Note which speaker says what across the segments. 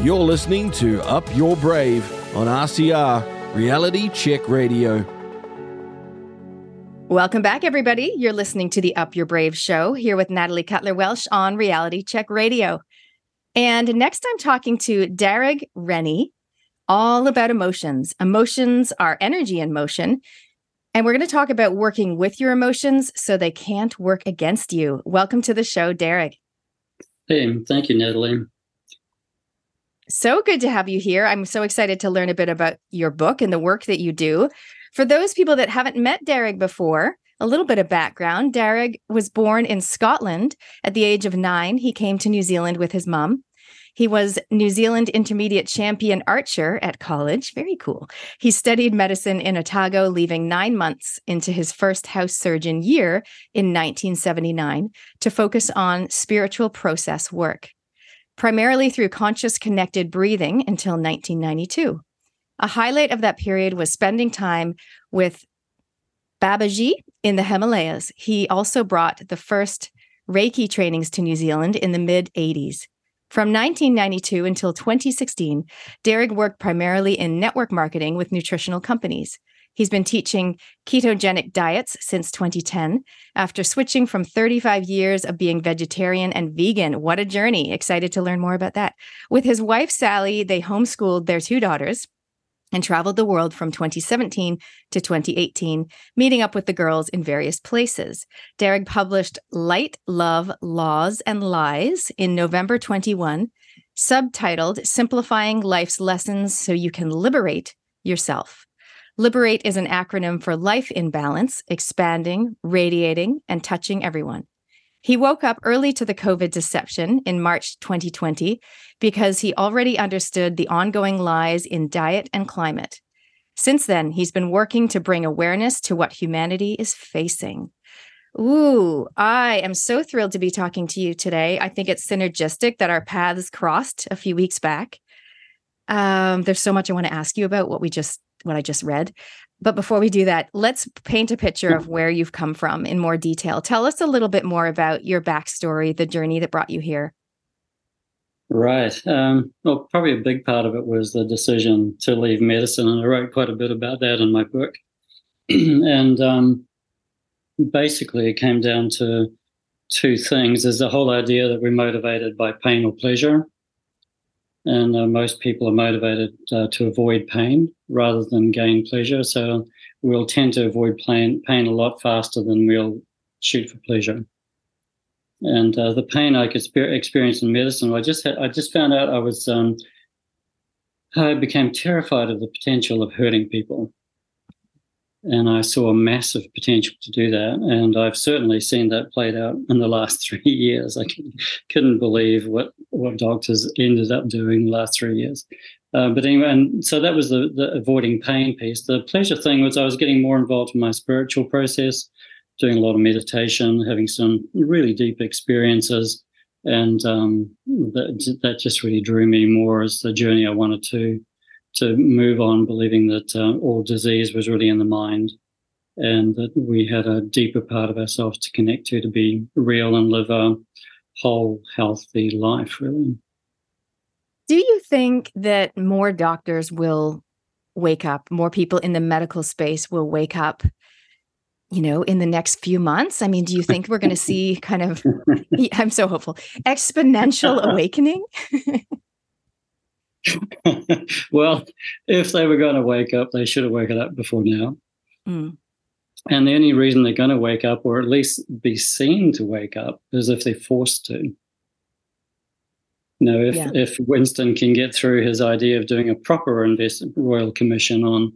Speaker 1: You're listening to Up Your Brave on RCR, Reality Check Radio.
Speaker 2: Welcome back, everybody. You're listening to the Up Your Brave show here with Natalie Cutler Welsh on Reality Check Radio. And next, I'm talking to Darragh Rennie, all about emotions. Emotions are energy in motion. And we're going to talk about working with your emotions so they can't work against you. Welcome to the show, Derek.
Speaker 3: Hey, thank you, Natalie.
Speaker 2: So good to have you here. I'm so excited to learn a bit about your book and the work that you do. For those people that haven't met Darragh before, a little bit of background Darragh was born in Scotland at the age of nine. He came to New Zealand with his mom. He was New Zealand intermediate champion archer at college. Very cool. He studied medicine in Otago, leaving nine months into his first house surgeon year in 1979 to focus on spiritual process work primarily through conscious connected breathing until 1992. A highlight of that period was spending time with Babaji in the Himalayas. He also brought the first Reiki trainings to New Zealand in the mid 80s. From 1992 until 2016, Darragh worked primarily in network marketing with nutritional companies. He's been teaching ketogenic diets since 2010 after switching from 35 years of being vegetarian and vegan. What a journey. Excited to learn more about that. With his wife, Sally, they homeschooled their two daughters and traveled the world from 2017 to 2018, meeting up with the girls in various places. Darragh published Light, Love, Laws, and Lies in November 21, subtitled Simplifying Life's Lessons So You Can Liberate Yourself. Liberate is an acronym for life in balance, expanding, radiating, and touching everyone. He woke up early to the COVID deception in March 2020 because he already understood the ongoing lies in diet and climate. Since then, he's been working to bring awareness to what humanity is facing. Ooh, I am so thrilled to be talking to you today. I think it's synergistic that our paths crossed a few weeks back. Um, there's so much I want to ask you about what we just what I just read. But before we do that, let's paint a picture of where you've come from in more detail. Tell us a little bit more about your backstory, the journey that brought you here.
Speaker 3: Right. Um, well, probably a big part of it was the decision to leave medicine, and I wrote quite a bit about that in my book. and um, basically, it came down to two things: there's the whole idea that we're motivated by pain or pleasure, and uh, most people are motivated uh, to avoid pain rather than gain pleasure. So we'll tend to avoid pain, pain a lot faster than we'll shoot for pleasure. And uh, the pain I could experience in medicine, I just had, I just found out I was um, I became terrified of the potential of hurting people. And I saw a massive potential to do that. And I've certainly seen that played out in the last three years. I couldn't believe what, what doctors ended up doing the last three years. Uh, but anyway, and so that was the, the avoiding pain piece. The pleasure thing was I was getting more involved in my spiritual process, doing a lot of meditation, having some really deep experiences. And um, that, that just really drew me more as the journey I wanted to to move on, believing that uh, all disease was really in the mind and that we had a deeper part of ourselves to connect to to be real and live a whole, healthy life, really.
Speaker 2: Do you think that more doctors will wake up, more people in the medical space will wake up? You know, in the next few months? I mean, do you think we're going to see kind of, I'm so hopeful, exponential awakening?
Speaker 3: well, if they were going to wake up, they should have woken up before now. Mm. And the only reason they're going to wake up, or at least be seen to wake up, is if they're forced to. Know, if, yeah. if Winston can get through his idea of doing a proper invest- royal commission on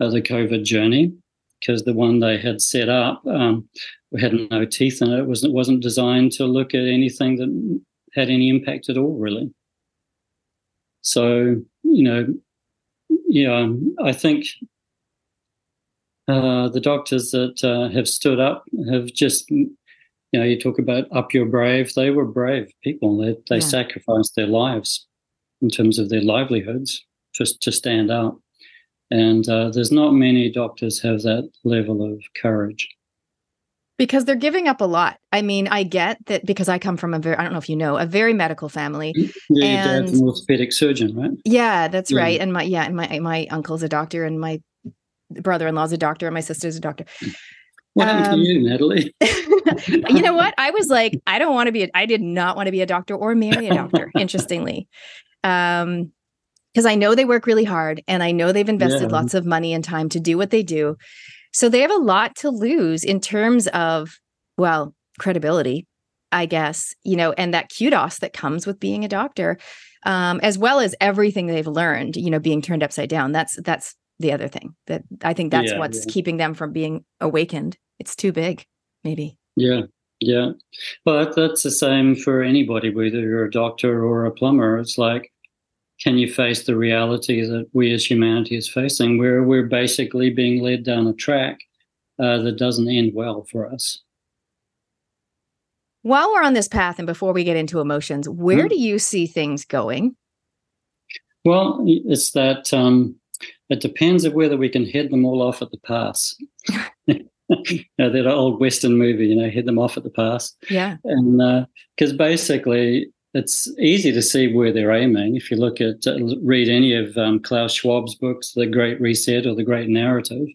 Speaker 3: uh, the COVID journey, because the one they had set up um, had no teeth in it. It wasn't, it wasn't designed to look at anything that had any impact at all, really. So, you know, yeah, I think uh, the doctors that uh, have stood up have just, you know, you talk about up your brave. They were brave people. They, they yeah. sacrificed their lives in terms of their livelihoods just to stand up. And uh, there's not many doctors have that level of courage.
Speaker 2: Because they're giving up a lot. I mean, I get that because I come from a very, I don't know if you know, a very medical family.
Speaker 3: Yeah, your dad's an orthopedic surgeon, right?
Speaker 2: Yeah, that's yeah. right. And my, yeah, and my, my uncle's a doctor and my brother-in-law's a doctor and my sister's a doctor.
Speaker 3: What happened um, to you, Natalie?
Speaker 2: you know what? I was like, I don't want to be, a, I did not want to be a doctor or marry a doctor, interestingly. Um, because I know they work really hard and I know they've invested yeah. lots of money and time to do what they do. So they have a lot to lose in terms of, well, credibility, I guess, you know, and that kudos that comes with being a doctor, um, as well as everything they've learned, you know, being turned upside down. That's that's the other thing that I think that's yeah, what's yeah. keeping them from being awakened. It's too big, maybe.
Speaker 3: Yeah. Yeah. But that's the same for anybody, whether you're a doctor or a plumber. It's like can you face the reality that we as humanity is facing, where we're basically being led down a track uh, that doesn't end well for us?
Speaker 2: While we're on this path, and before we get into emotions, where mm do you see things going?
Speaker 3: Well, it's that um, it depends of whether we can head them all off at the pass. you know, that old Western movie, you know, head them off at the pass.
Speaker 2: Yeah.
Speaker 3: And because uh, basically, it's easy to see where they're aiming. If you look at, uh, read any of um, Klaus Schwab's books, The Great Reset or The Great Narrative,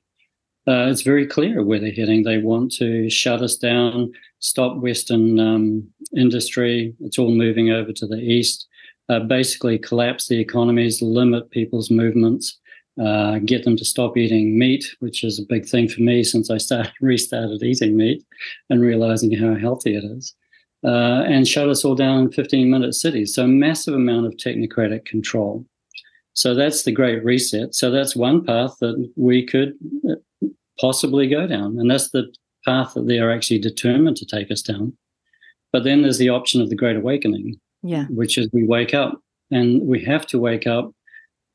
Speaker 3: uh, it's very clear where they're heading. They want to shut us down, stop Western um, industry. It's all moving over to the East. Uh, basically, collapse the economies, limit people's movements, uh, get them to stop eating meat, which is a big thing for me since I started restarted eating meat and realizing how healthy it is uh, and shut us all down in 15 minute cities. So, massive amount of technocratic control. So, that's the great reset. So, that's one path that we could uh, possibly go down. And that's the path that they are actually determined to take us down. But then there's the option of the great awakening,
Speaker 2: yeah.
Speaker 3: which is we wake up and we have to wake up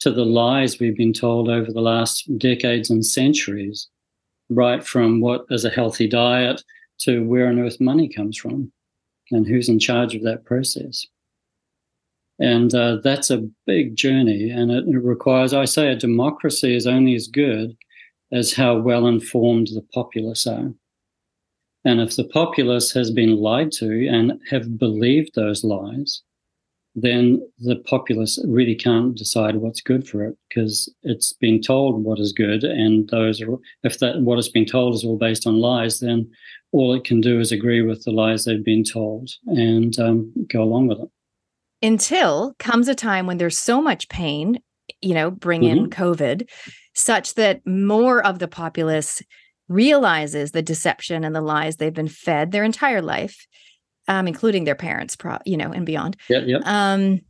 Speaker 3: to the lies we've been told over the last decades and centuries, right from what is a healthy diet to where on earth money comes from and who's in charge of that process. And uh, that's a big journey, and it, it requires, I say, a democracy is only as good as how well informed the populace are. And if the populace has been lied to and have believed those lies, then the populace really can't decide what's good for it because it's been told what is good, and those are if that what has been told is all based on lies, then all it can do is agree with the lies they've been told and um, go along with it.
Speaker 2: Until comes a time when there's so much pain, you know, bring mm-hmm. in COVID, such that more of the populace realizes the deception and the lies they've been fed their entire life, um, including their parents, pro- you know, and beyond.
Speaker 3: Yeah, yeah.
Speaker 2: Um,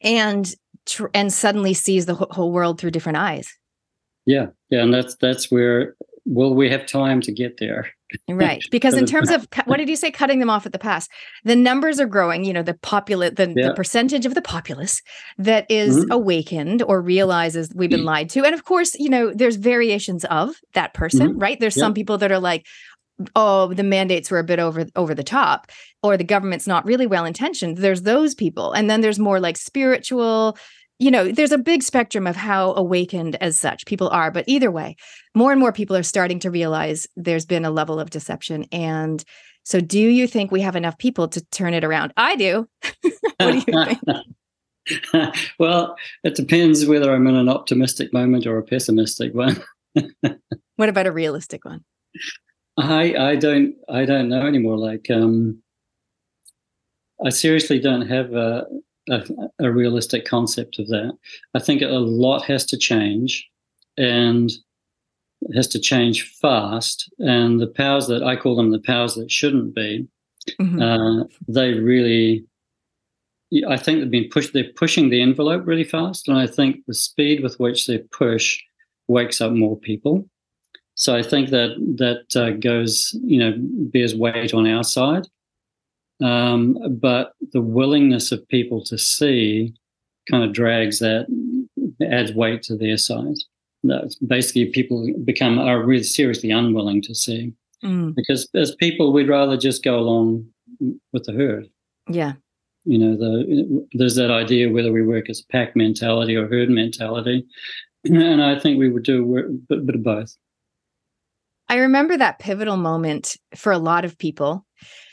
Speaker 2: and tr- and suddenly sees the whole world through different eyes.
Speaker 3: Yeah, yeah, and that's that's where will we have time to get there?
Speaker 2: right because in terms of what did you say cutting them off at the pass the numbers are growing you know the populate the, yeah. the percentage of the populace that is mm-hmm. awakened or realizes we've been lied to and of course you know there's variations of that person mm-hmm. right there's yeah. some people that are like oh the mandates were a bit over over the top or the government's not really well intentioned there's those people and then there's more like spiritual you know, there's a big spectrum of how awakened as such people are. But either way, more and more people are starting to realize there's been a level of deception. And so, do you think we have enough people to turn it around? I do. what do you
Speaker 3: think? well, it depends whether I'm in an optimistic moment or a pessimistic one.
Speaker 2: what about a realistic one?
Speaker 3: I I don't I don't know anymore. Like um, I seriously don't have a a, a realistic concept of that. I think a lot has to change, and has to change fast. And the powers that I call them the powers that shouldn't be, mm-hmm. uh, they really, I think they've been pushed. They're pushing the envelope really fast, and I think the speed with which they push wakes up more people. So I think that that uh, goes, you know, bears weight on our side. Um, but the willingness of people to see kind of drags that, adds weight to their side. That's basically, people become are really seriously unwilling to see mm. because as people, we'd rather just go along with the herd.
Speaker 2: Yeah.
Speaker 3: You know, the, there's that idea whether we work as a pack mentality or herd mentality, and I think we would do a bit of both.
Speaker 2: I remember that pivotal moment for a lot of people.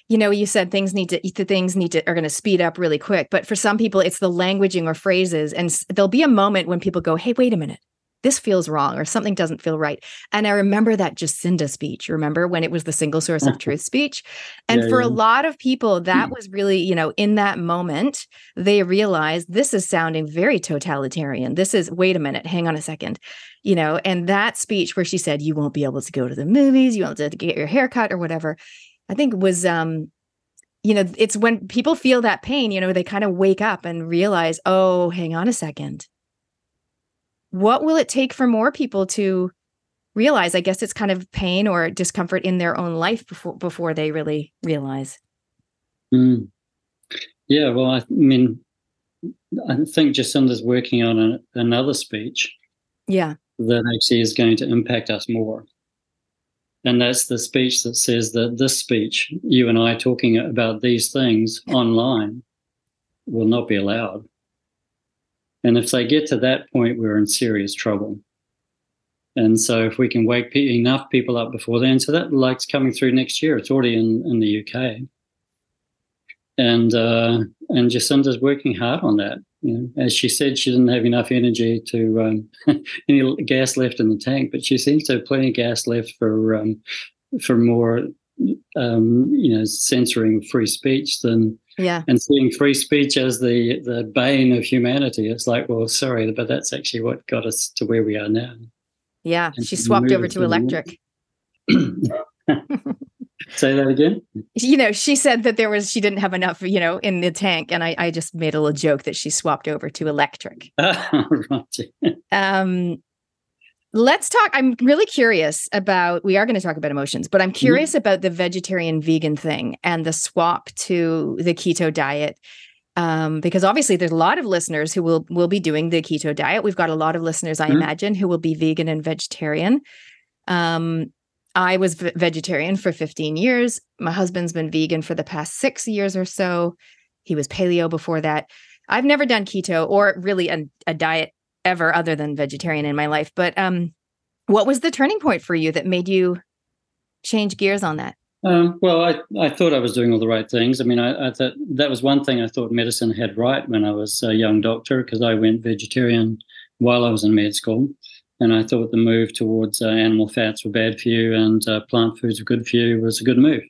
Speaker 2: You know, you said things need to the things need to are going to speed up really quick, but for some people it's the languaging or phrases and there'll be a moment when people go, "Hey, wait a minute this feels wrong or something doesn't feel right. And I remember that Jacinda speech, remember when it was the single source of truth speech? And yeah, for yeah. a lot of people, that was really, you know, in that moment, they realized this is sounding very totalitarian. This is, wait a minute, hang on a second. You know, and that speech where she said, you won't be able to go to the movies, you won't be able to get your hair cut or whatever, I think was um you know, it's when people feel that pain, you know, they kind of wake up and realize, oh, hang on a second what will it take for more people to realize i guess it's kind of pain or discomfort in their own life before before they really realize?
Speaker 3: Mm. yeah well i mean i think jacinda's working on a, another speech
Speaker 2: yeah.
Speaker 3: that actually is going to impact us more. And that's the speech that says that this speech you and i talking about these things online will not be allowed and if they get to that point, we're in serious trouble. And so if we can wake enough people up before then, so that light's coming through next year. It's already in, in the UK. And uh, and Jacinda's working hard on that. You know, as she said, she didn't have enough energy to um, any gas left in the tank, but she seems to have plenty of gas left for um, for more um, you know censoring free speech than
Speaker 2: yeah.
Speaker 3: and seeing free speech as the the bane of humanity. It's like well sorry but that's actually what got us to where we are now.
Speaker 2: Yeah and she swapped over to electric.
Speaker 3: Say that again.
Speaker 2: You know she said that there was she didn't have enough you know in the tank and i, I just made a little joke that she swapped over to electric. Right. um let's talk i'm really curious about we are going to talk about emotions but i'm mm-hmm. curious mm-hmm. about the vegetarian vegan thing and the swap to the keto diet um, because obviously there's a lot of listeners who will will be doing the keto diet we've got a lot of listeners i mm-hmm. imagine who will be vegan and vegetarian um, i was v- vegetarian for 15 years my husband's been vegan for the past six years or so he was paleo before that i've never done keto or really a, a diet ever other than vegetarian in my life. But um, what was the turning point for you that made you change gears on that?
Speaker 3: Um, well, I, I thought I was doing all the right things. I mean, I, I thought that was one thing I thought medicine had right when I was a young doctor because I went vegetarian while I was in med school. And I thought the move towards uh, animal fats were bad for you and uh, plant foods were good for you was a good move.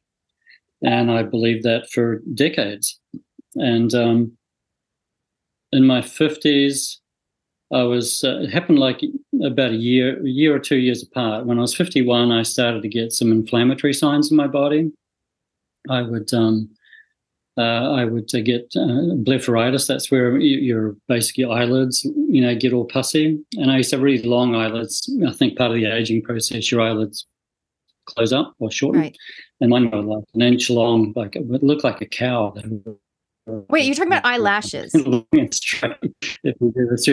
Speaker 3: And I believed that for decades. And um, in my 50s, I was uh, it happened like about a year, a year or two years apart. When I was 51, I started to get some inflammatory signs in my body. I would um, uh, I would uh, get uh, blepharitis. That's where you, your basically eyelids, you know, get all pussy. And I used to have really long eyelids. I think part of the aging process, your eyelids close up or shorten. Right. And mine were like an inch long, like it would look like a cow.
Speaker 2: Wait, you're talking about eyelashes?
Speaker 3: if we do this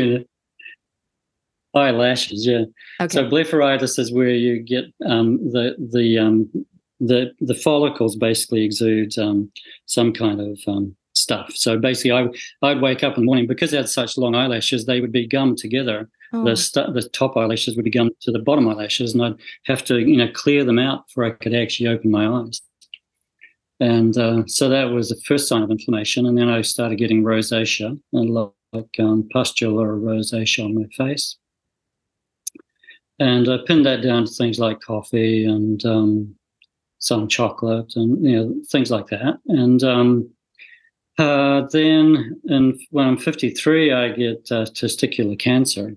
Speaker 3: Eyelashes, yeah. Okay. So blepharitis is where you get um, the the um, the the follicles basically exude um, some kind of um, stuff. So basically, I I'd wake up in the morning because I had such long eyelashes, they would be gummed together. Oh. The st- the top eyelashes would be gummed to the bottom eyelashes, and I'd have to you know clear them out before I could actually open my eyes. And uh, so that was the first sign of inflammation, and then I started getting rosacea and like um, pustular rosacea on my face. And I pinned that down to things like coffee and um, some chocolate and you know things like that. And um, uh, then, and when I'm 53, I get uh, testicular cancer,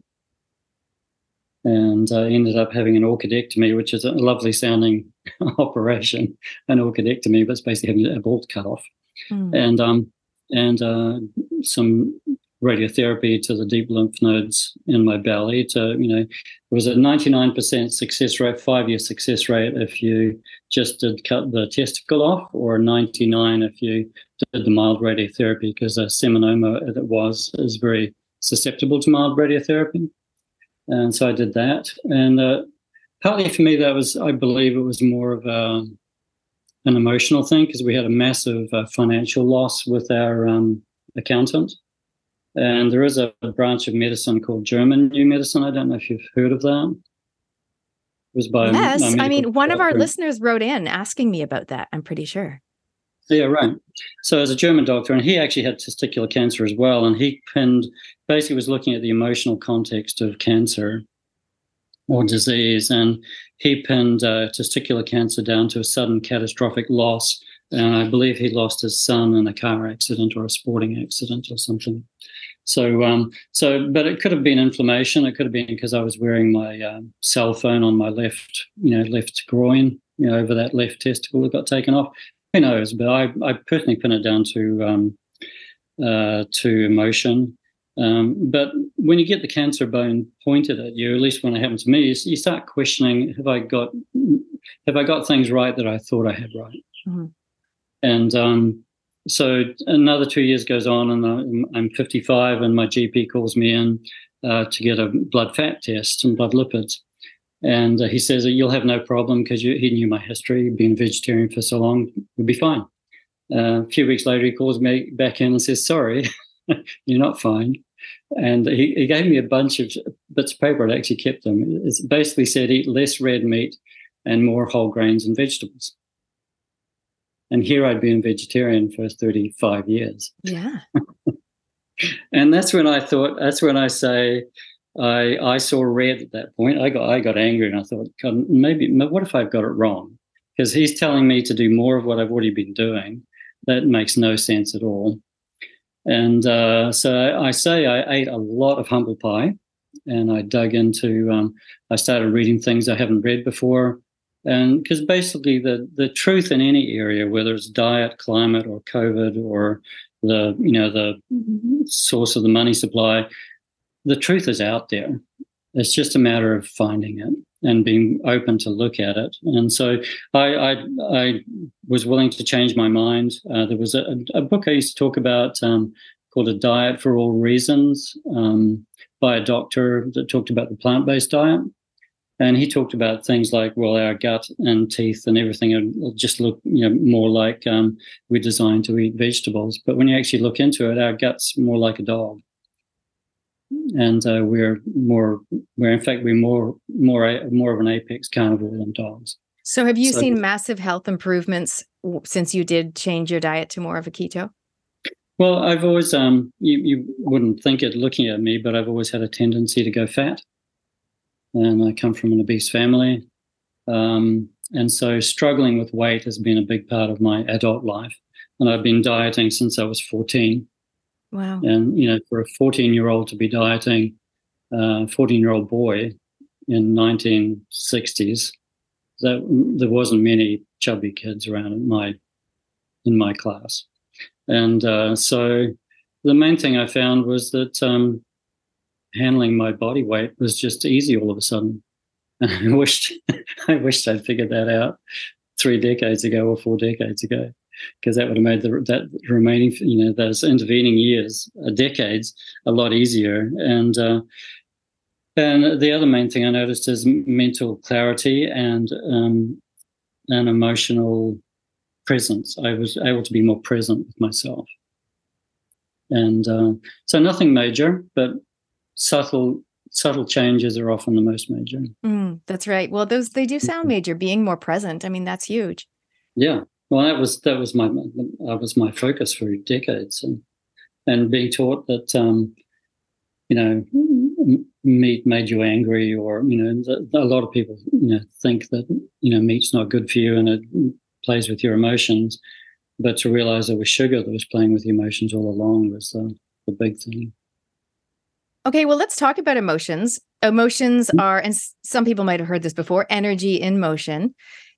Speaker 3: and I ended up having an orchidectomy, which is a lovely sounding operation, an orchidectomy, but it's basically having a bolt cut off, mm. and um, and uh, some radiotherapy to the deep lymph nodes in my belly to you know it was a 99% success rate five year success rate if you just did cut the testicle off or 99 if you did the mild radiotherapy because a seminoma as it was is very susceptible to mild radiotherapy. And so i did that. And uh, partly for me that was i believe it was more of a an emotional thing because we had a massive uh, financial loss with our um, accountant and there is a, branch of medicine called German New Medicine. I don't know if you've heard of that. was by
Speaker 2: yes. I mean, one of our listeners wrote in asking me about that. I'm pretty sure.
Speaker 3: Yeah, right. So as a German doctor, and he actually had testicular cancer as well, and he pinned basically was looking at the emotional context of cancer or disease, and he pinned uh, testicular cancer down to a sudden catastrophic loss. And I believe he lost his son in a car accident or a sporting accident or something. So, um, so, but it could have been inflammation. It could have been because I was wearing my um, cell phone on my left, you know, left groin, you know, over that left testicle that got taken off. Who knows? But I, I personally pin it down to um, uh, to emotion. Um, but when you get the cancer bone pointed at you, at least when it happened to me, you, you start questioning: Have I got have I got things right that I thought I had right?
Speaker 2: Mhm.
Speaker 3: And um, so another two years goes on, and I'm, I'm 55, and my GP calls me in uh, to get a blood fat test and blood lipids. And uh, he says you'll have no problem because he knew my history, being vegetarian for so long, you'll be fine. Uh, a few weeks later, he calls me back in and says, Sorry, you're not fine. And he, he gave me a bunch of bits of paper. I actually kept them. It basically said eat less red meat and more whole grains and vegetables. And here I'd been vegetarian for 35 years.
Speaker 2: Yeah.
Speaker 3: And that's when I thought, that's when I say, I I saw red at that point. I got I got angry and I thought, God, maybe what if I've got it wrong? Because he's telling me to do more of what I've already been doing. That makes no sense at all. And uh, so I, say I ate a lot of humble pie, and I dug into. Um, I started reading things I haven't read before, and because basically the the truth in any area, whether it's diet, climate, or COVID, or the you know the source of the money supply, the truth is out there. It's just a matter of finding it and being open to look at it. And so I, I, I was willing to change my mind. Uh, there was a, a, book I used to talk about um, called A Diet for All Reasons um, by a doctor that talked about the plant based diet. And he talked about things like, well, our gut and teeth and everything just look, you know, more like um, we're designed to eat vegetables. But when you actually look into it, our gut's more like a dog and uh, we're more we're in fact we're more more more of an apex carnivore than dogs
Speaker 2: So, have you
Speaker 3: So-
Speaker 2: seen massive health improvements since you did change your diet to more of a keto?
Speaker 3: well i've always um you, you wouldn't think it looking at me but i've always had a tendency to go fat and i come from an obese family. Um, and so struggling with weight has been a big part of my adult life. And i've been dieting since i was 14
Speaker 2: Wow.
Speaker 3: And you know, for a 14 year old to be dieting, uh, 14 year old boy in 1960s, that there wasn't many chubby kids around in my in my class, and uh, so the main thing I found was that um, handling my body weight was just easy all of a sudden. I wished I wished I'd figured that out three decades ago or four decades ago because that would have made the that remaining you know those intervening years uh, decades a lot easier and uh, and the other main thing I noticed is mental clarity and um, an emotional presence. I was able to be more present with myself, and uh, so nothing major, but subtle subtle changes are often the most major.
Speaker 2: Mm, that's right. Well, those they do sound major. Being more present. I mean, that's huge.
Speaker 3: Yeah. Well, that was that was my that was my focus for decades, and and being taught that um, you know meat made you angry, or you know a lot of people you know think that you know meat's not good for you and it plays with your emotions, but to realize it was sugar that was playing with the emotions all along was uh, the big thing.
Speaker 2: Okay, well, let's talk about emotions. Emotions mm. are, and some people might have heard this before, energy in motion.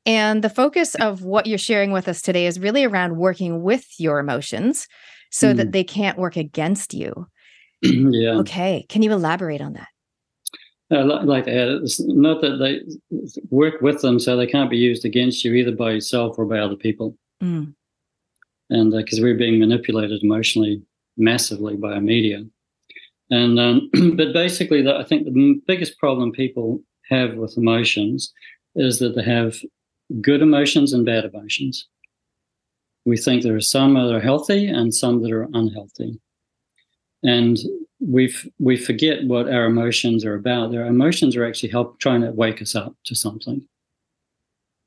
Speaker 2: And the focus of what you're sharing with us today is really around working with your emotions so that mm. they can't work against you.
Speaker 3: yeah.
Speaker 2: Okay, can you elaborate on that?
Speaker 3: Uh, I like to add, it's not that they work with them so they can't be used against you either by yourself or by other people.
Speaker 2: Mm,
Speaker 3: and uh, because we're being manipulated emotionally massively by our media. And um, but basically, the, I think the biggest problem people have with emotions is that they have good emotions and bad emotions. We think there are some that are healthy and some that are unhealthy. And we we forget what our emotions are about. Our emotions are actually help trying to wake us up to something.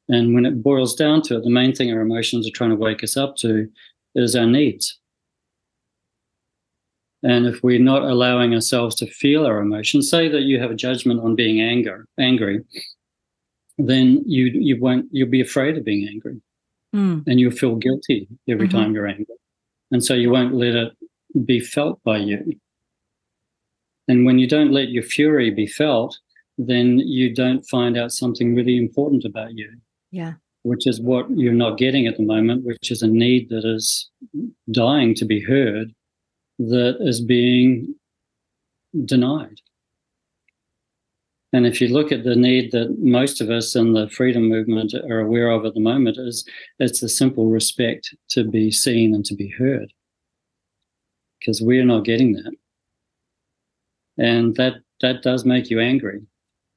Speaker 3: And when it boils down to it, the main thing our emotions are trying to wake us up to is our needs. And if we're not allowing ourselves to feel our emotions, say that you have a judgment on being anger, angry, then you you won't you'll be afraid of being angry, mm. and you'll feel guilty every mm-hmm. time you're angry, and so you won't let it be felt by you. And when you don't let your fury be felt, then you don't find out something really important about you.
Speaker 2: Yeah.
Speaker 3: Which is what you're not getting at the moment, which is a need that is dying to be heard, that is being denied. And if you look at the need that most of us in the freedom movement are aware of at the moment, is it's a simple respect to be seen and to be heard. Because we're not getting that. And that that does make you angry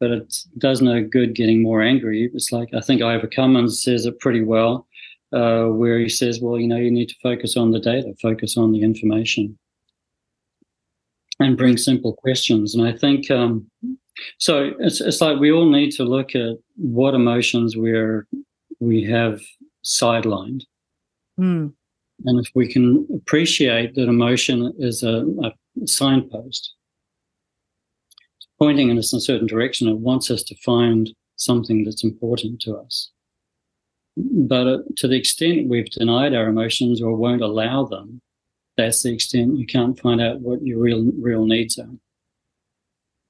Speaker 3: but it does no good getting more angry. It's like I think Ivor Cummins says it pretty well, uh, where he says, "Well, you know, you need to focus on the data, focus on the information, and bring simple questions." And I think um, so. It's it's like we all need to look at what emotions we're we have sidelined. Mm. And if we can appreciate that emotion is a, a signpost, pointing in a certain direction. It wants us to find something that's important to us. But uh, to the extent we've denied our emotions or won't allow them, that's the extent you can't find out what your real real needs are,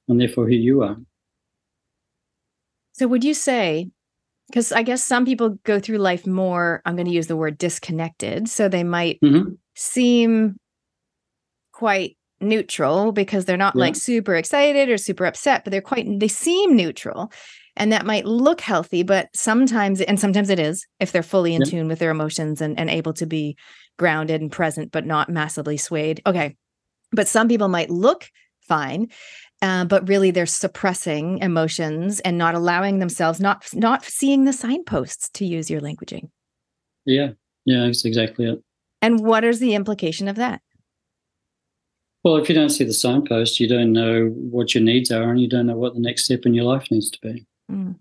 Speaker 3: and therefore who you are.
Speaker 2: So, would you say? Because I guess some people go through life more. I'm going to use the word disconnected, so they might mm-hmm. seem quite neutral because they're not yeah. like super excited or super upset, but they're quite, they seem neutral. And that might look healthy, but sometimes, and sometimes it is, if they're fully in yeah. tune with their emotions and, and able to be grounded and present, but not massively swayed. Okay. But some people might look fine. Uh, but really they're suppressing emotions and not allowing themselves not not seeing the signposts to use your languaging
Speaker 3: yeah yeah that's exactly it
Speaker 2: and what is the implication of that
Speaker 3: well, if you don't see the signpost, you don't know what your needs are, and you don't know what the next step in your life needs to be. Mm.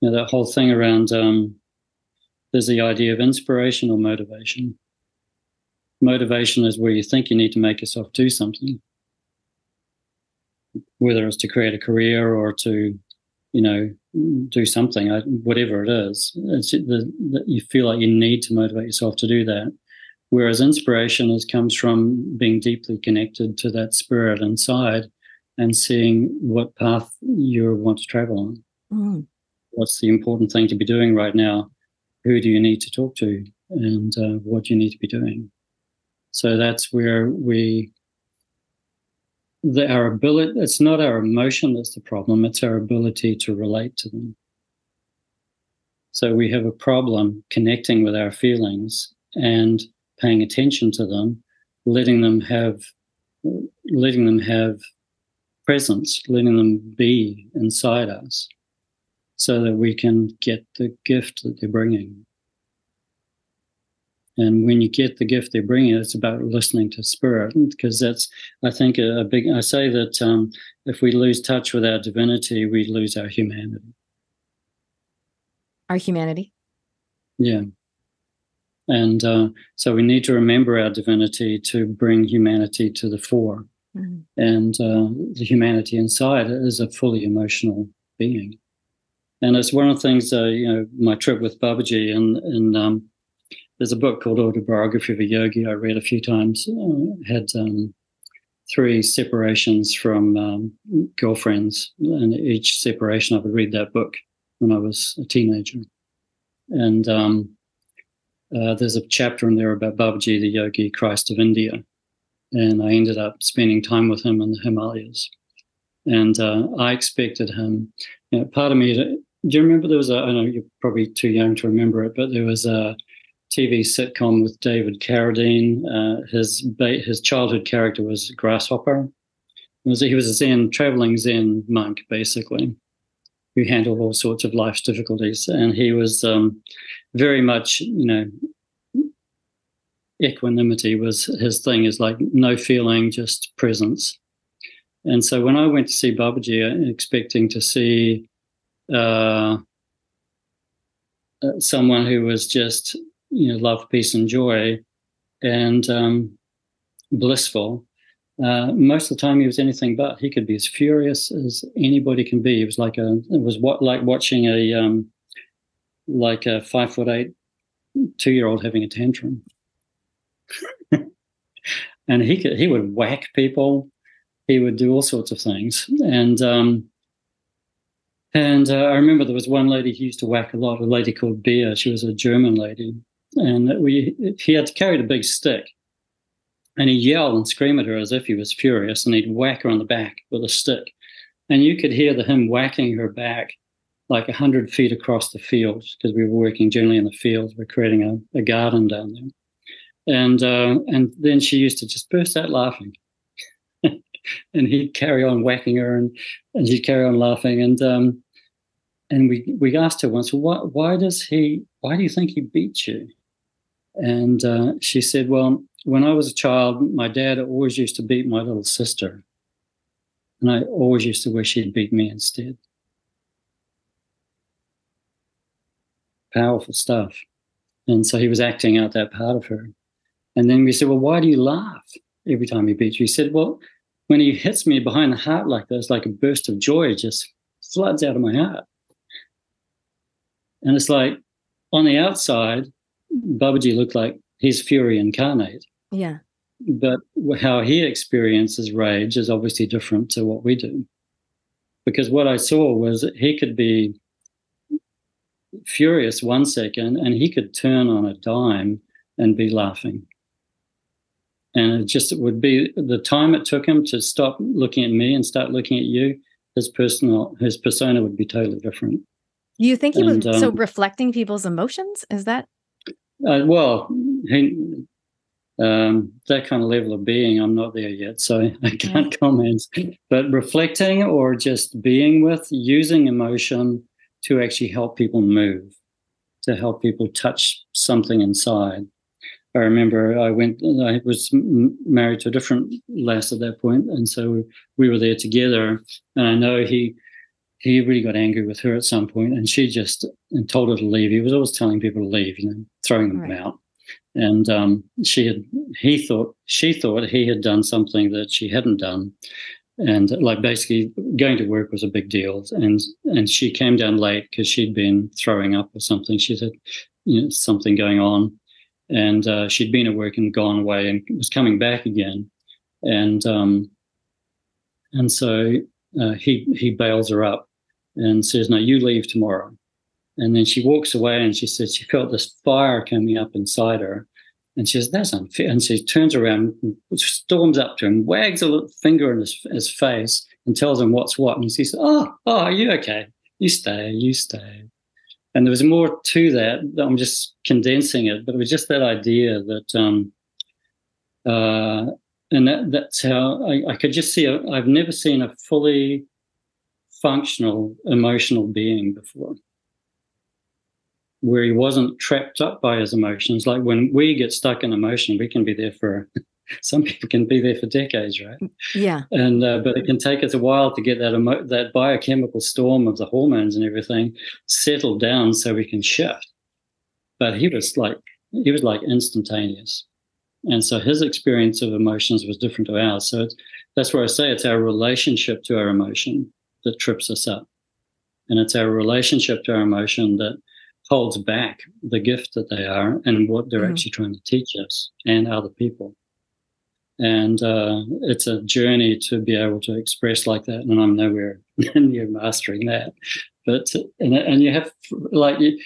Speaker 3: You know, that whole thing around um, there's the idea of inspiration or motivation. Motivation is where you think you need to make yourself do something, whether it's to create a career or to, you know, do something, whatever it is. It's the, the, you feel like you need to motivate yourself to do that. Whereas inspiration is, comes from being deeply connected to that spirit inside and seeing what path you want to travel on. Mm. What's the important thing to be doing right now? Who do you need to talk to? And uh, what do you need to be doing. So that's where we, the, our ability, it's not our emotion that's the problem, it's our ability to relate to them. So we have a problem connecting with our feelings and paying attention to them, letting them have letting them have presence, letting them be inside us, so that we can get the gift that they're bringing. And when you get the gift they're bringing, it's about listening to spirit, because that's, I think, a, a big. I say that um, if we lose touch with our divinity, we lose our humanity.
Speaker 2: Our humanity.
Speaker 3: Yeah. And uh, so we need to remember our divinity to bring humanity to the fore. Mm-hmm. And uh, the humanity inside is a fully emotional being. And it's one of the things, uh, you know, my trip with Babaji, and, and um, there's a book called Autobiography of a Yogi I read a few times, uh, had um, three separations from um, girlfriends. And each separation, I would read that book when I was a teenager. And um, uh, there's a chapter in there about Babaji, the yogi Christ of India. And I ended up spending time with him in the Himalayas. And uh, I expected him, you know, part of me, do you remember there was a, I know you're probably too young to remember it, but there was a TV sitcom with David Carradine. Uh, his, his childhood character was Grasshopper. Was, he was a Zen, traveling Zen monk, basically who handled all sorts of life's difficulties. And he was um, very much, you know, equanimity was his thing. Is like no feeling, just presence. And so when I went to see Babaji, uh, expecting to see uh, uh, someone who was just you know love, peace, and joy, and um, blissful. Uh, most of the time, he was anything but. He could be as furious as anybody can be. It was like a it was what like watching a um, like a five foot eight two year old having a tantrum. and he could he would whack people. He would do all sorts of things, and um, and uh, I remember there was one lady he used to whack a lot, a lady called Bea. She was a German lady. And we he had carried a big stick. And he'd yell and scream at her as if he was furious. And he'd whack her on the back with a stick. And you could hear the, him whacking her back like a 100 feet across the field because we were working generally in the fields. We're creating a, a garden down there. And, uh, and then she used to just burst out laughing. and he'd carry on whacking her and, and she'd carry on laughing. And um, and we we asked her once, why, why does he? Why do you think he beat you? And uh, she said, well, when I was a child, my dad always used to beat my little sister, and I always used to wish he'd beat me instead. Powerful stuff. And so he was acting out that part of her. And then we said, Well, why do you laugh every time he beats you? He said, Well, when he hits me behind the heart like this, like a burst of joy just floods out of my heart. And it's like on the outside, Babaji looked like his fury incarnate.
Speaker 2: Yeah.
Speaker 3: But how he experiences rage is obviously different to what we do. Because what I saw was he could be furious one second and he could turn on a dime and be laughing. And it just it would be the time it took him to stop looking at me and start looking at you, his personal his persona would be totally different.
Speaker 2: You think he and, was um, so reflecting people's emotions? Is that?
Speaker 3: Uh, well, he, um, that kind of level of being, I'm not there yet, so I can't comment. But reflecting or just being with, using emotion to actually help people move, to help people touch something inside. I remember I went, I was married to a different lass at that point, and so we were there together. And I know he he really got angry with her at some point and she just and told her to leave. He was always telling people to leave, you know, throwing them right. out. And um, she had, he thought, she thought he had done something that she hadn't done. And like basically going to work was a big deal. And, and she came down late because she'd been throwing up or something. She said, you know, something going on. And uh, she'd been at work and gone away and was coming back again. And, um, and so uh, he, he bails her up and says, No, you leave tomorrow. And then she walks away and she says she felt this fire coming up inside her. And she says, That's unfair. And she turns around, storms up to him, wags a little finger in his, his face, and tells him what's what. And he says, Oh, oh, are you okay? You stay, you stay. And there was more to that. I'm just condensing it, but it was just that idea that, um, uh, and that, that's how I, I could just see. I've never seen a fully functional emotional being before where he wasn't trapped up by his emotions. Like when we get stuck in emotion we can be there for some people can be there for decades right?
Speaker 2: Yeah.
Speaker 3: And uh, but it can take us a while to get that emo- that biochemical storm of the hormones and everything settled down so we can shift. But he was like he was like instantaneous. And so his experience of emotions was different to ours. So that's where i say it's our relationship to our emotion that trips us up. And it's our relationship to our emotion that holds back the gift that they are and what they're mm-hmm. actually trying to teach us and other people. And uh, it's a journey to be able to express like that. And I'm nowhere near mastering that. But and, and you have like you,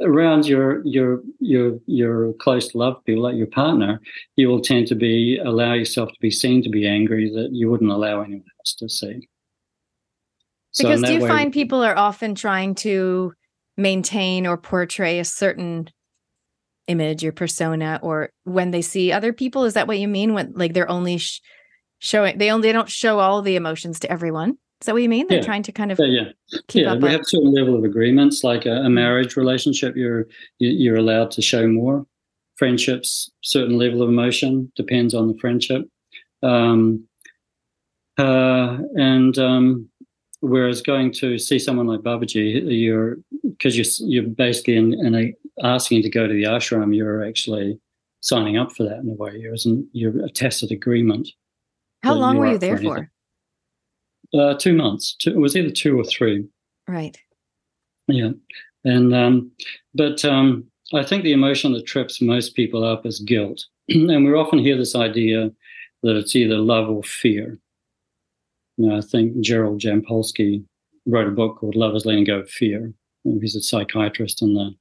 Speaker 3: around your your your your close love people like your partner, you will tend to be allow yourself to be seen to be angry that you wouldn't allow anyone else to see.
Speaker 2: So because do you way, find people are often trying to maintain or portray a certain image or persona or when they see other people is that what you mean when like they're only sh- showing they only they don't show all the emotions to everyone is that what you mean they're
Speaker 3: yeah.
Speaker 2: trying to kind of
Speaker 3: yeah yeah, yeah we have certain level of agreements like a, a, mm-hmm. marriage relationship you're you're allowed to show more friendships, certain level of emotion depends on the friendship. Um, uh, and um, whereas going to see someone like Babaji, you're because you're you're basically in, in a, asking to go to the ashram, you're actually signing up for that in a way. You're, you're a tacit agreement.
Speaker 2: How long were you there for?
Speaker 3: Uh, two months. Two, it was either two or three.
Speaker 2: Right.
Speaker 3: Yeah, and um, but um, I think the emotion that trips most people up is guilt, and we often hear this idea that it's either love or fear. Know, I think Gerald Jampolsky wrote a book called "Love Is Letting Go of Fear." He's a psychiatrist in the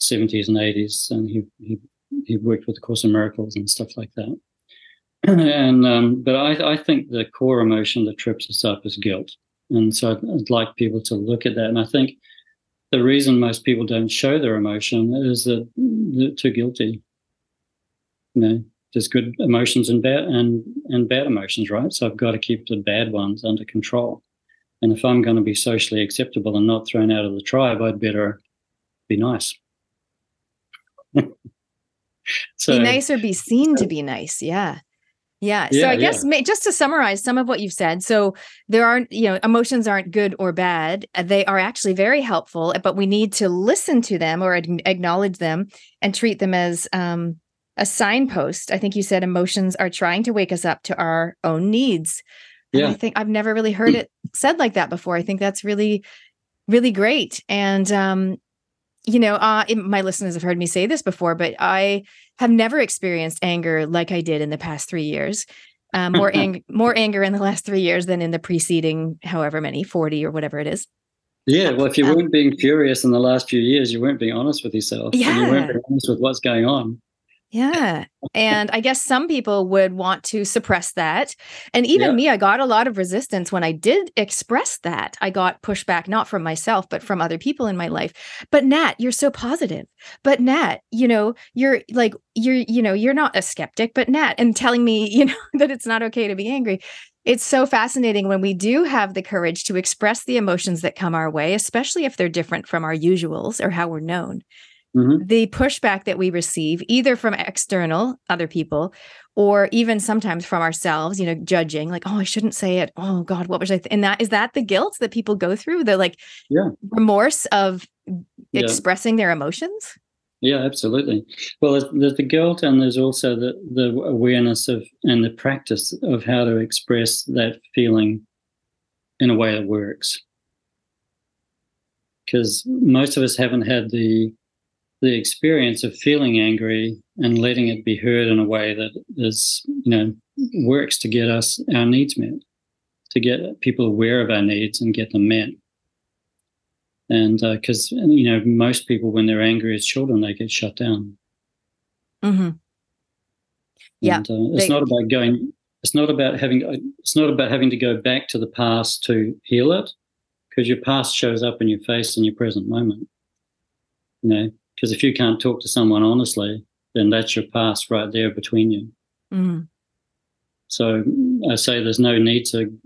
Speaker 3: 70s and 80s, and he he he worked with the Course in Miracles and stuff like that. and um, but I, I think the core emotion that trips us up is guilt, and so I'd, I'd like people to look at that. And I think the reason most people don't show their emotion is that they're too guilty. You know, there's good emotions and bad and and bad emotions, right? So I've got to keep the bad ones under control. And if I'm going to be socially acceptable and not thrown out of the tribe, I'd better be nice.
Speaker 2: so, be nice or be seen to be nice. Yeah. Yeah. So yeah, I guess yeah. just to summarize some of what you've said. So there aren't, you know, emotions aren't good or bad. They are actually very helpful, but we need to listen to them or acknowledge them and treat them as um, a signpost. I think you said emotions are trying to wake us up to our own needs. Yeah. And I think I've never really heard it said like that before. I think that's really, really great. And um, you know, uh, it, my listeners have heard me say this before, but I have never experienced anger like I did in the past three years. Um, more ang- more anger in the last three years than in the preceding, however many, forty or whatever it is.
Speaker 3: Yeah, well, if you um, weren't being furious in the last few years, you weren't being honest with yourself. Yeah, you weren't being honest with what's going on.
Speaker 2: Yeah. And I guess some people would want to suppress that. And even yeah. me, I got a lot of resistance when I did express that. I got pushback, not from myself, but from other people in my life. But Nat, you're so positive. But Nat, you know, you're like, you're, you know, you're not a skeptic, but Nat, and telling me, you know, that it's not okay to be angry. It's so fascinating when we do have the courage to express the emotions that come our way, especially if they're different from our usuals or how we're known mm-hmm. the pushback that we receive, either from external other people or even sometimes from ourselves, you know, judging, like, oh, I shouldn't say it. Oh God, what was I? Th-? And that is that the guilt that people go through, the like yeah. remorse of yeah. expressing their emotions.
Speaker 3: Yeah, absolutely. Well, there's, there's, the guilt, and there's also the the awareness of and the practice of how to express that feeling in a way that works. Because most of us haven't had the the experience of feeling angry and letting it be heard in a way that is, you know, works to get us our needs met, to get people aware of our needs and get them met. And because, uh, you know, most people, when they're angry as children, they get shut down.
Speaker 2: Mm-hmm. Yeah.
Speaker 3: And, uh, it's they, not about going, it's not about having, it's not about having to go back to the past to heal it because your past shows up in your face in your present moment. You know, because if you can't talk to someone honestly, then that's your past right there between you.
Speaker 2: Mm.
Speaker 3: So I say there's no need to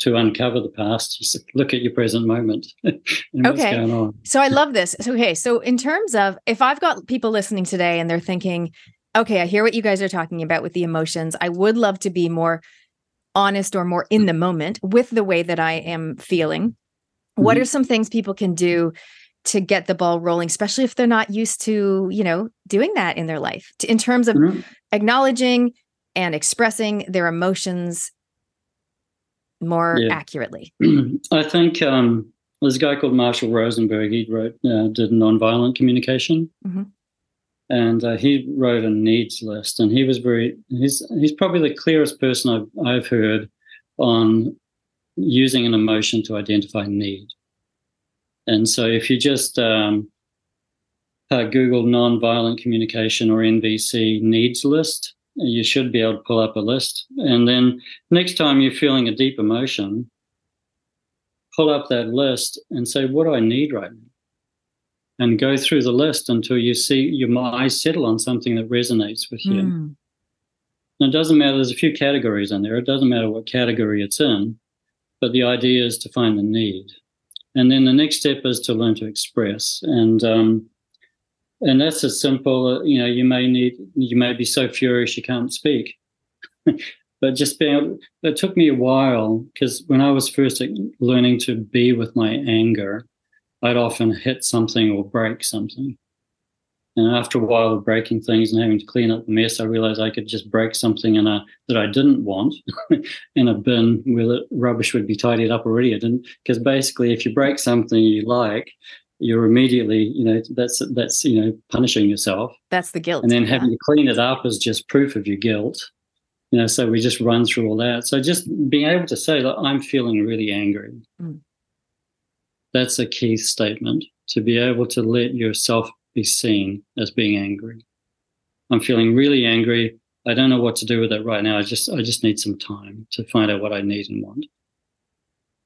Speaker 3: to uncover the past. Just look at your present moment.
Speaker 2: okay. So I love this. Okay. So in terms of if I've got people listening today and they're thinking, okay, I hear what you guys are talking about with the emotions. I would love to be more honest or more in the moment with the way that I am feeling. Mm-hmm. What are some things people can do to get the ball rolling especially if they're not used to you know doing that in their life in terms of mm-hmm. acknowledging and expressing their emotions more yeah. accurately
Speaker 3: i think um, there's a guy called marshall rosenberg he wrote uh, did nonviolent communication
Speaker 2: mm-hmm.
Speaker 3: and uh, he wrote a needs list and he was very he's he's probably the clearest person i've, I've heard on using an emotion to identify need and so if you just um, uh, Google nonviolent communication or NVC needs list, you should be able to pull up a list. And then next time you're feeling a deep emotion, pull up that list and say, what do I need right now? And go through the list until you see your eyes settle on something that resonates with you. Mm. Now, it doesn't matter, there's a few categories in there. It doesn't matter what category it's in, but the idea is to find the need. And then the next step is to learn to express. And um, and that's a simple. Uh, you know, you may need, you may be so furious you can't speak, but just being. It took me a while because when I was first learning to be with my anger, I'd often hit something or break something. And after a while of breaking things and having to clean up the mess, I realized I could just break something in a that I didn't want in a bin where the rubbish would be tidied up already. I didn't because basically, if you break something you like, you're immediately, you know, that's that's you know punishing yourself.
Speaker 2: That's the guilt.
Speaker 3: And then having yeah. to clean it up is just proof of your guilt. You know, so we just run through all that. So just being able to say that I'm feeling really angry. Mm. That's a key statement to be able to let yourself be seen as being angry. I'm feeling really angry. I don't know what to do with it right now. I just I just need some time to find out what I need and want.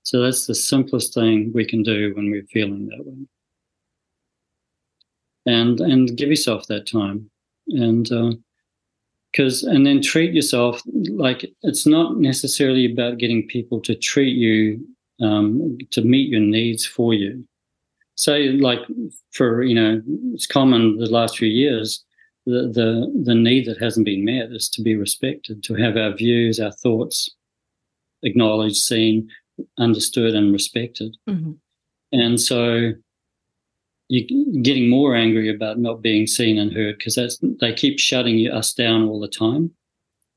Speaker 3: So that's the simplest thing we can do when we're feeling that way. And and give yourself that time. And because uh, and then treat yourself like it's not necessarily about getting people to treat you um, to meet your needs for you so like for you know it's common the last few years the the the need that hasn't been met is to be respected to have our views our thoughts acknowledged seen understood and respected. Mm-hmm. and so you're getting more angry about not being seen and heard because that's they keep shutting us down all the time.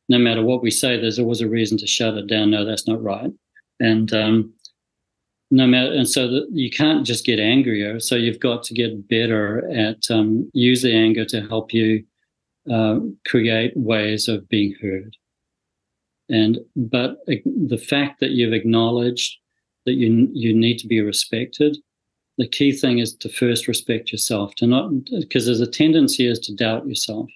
Speaker 3: No matter what we say there's always a reason to shut it down. No that's not right. And um, no matter and so that you can't just get angrier. So you've got to get better at um, use the anger to help you uh, create ways of being heard. And but the fact that you've acknowledged that you you need to be respected the key thing is to first respect yourself to not because there's a tendency is to doubt yourself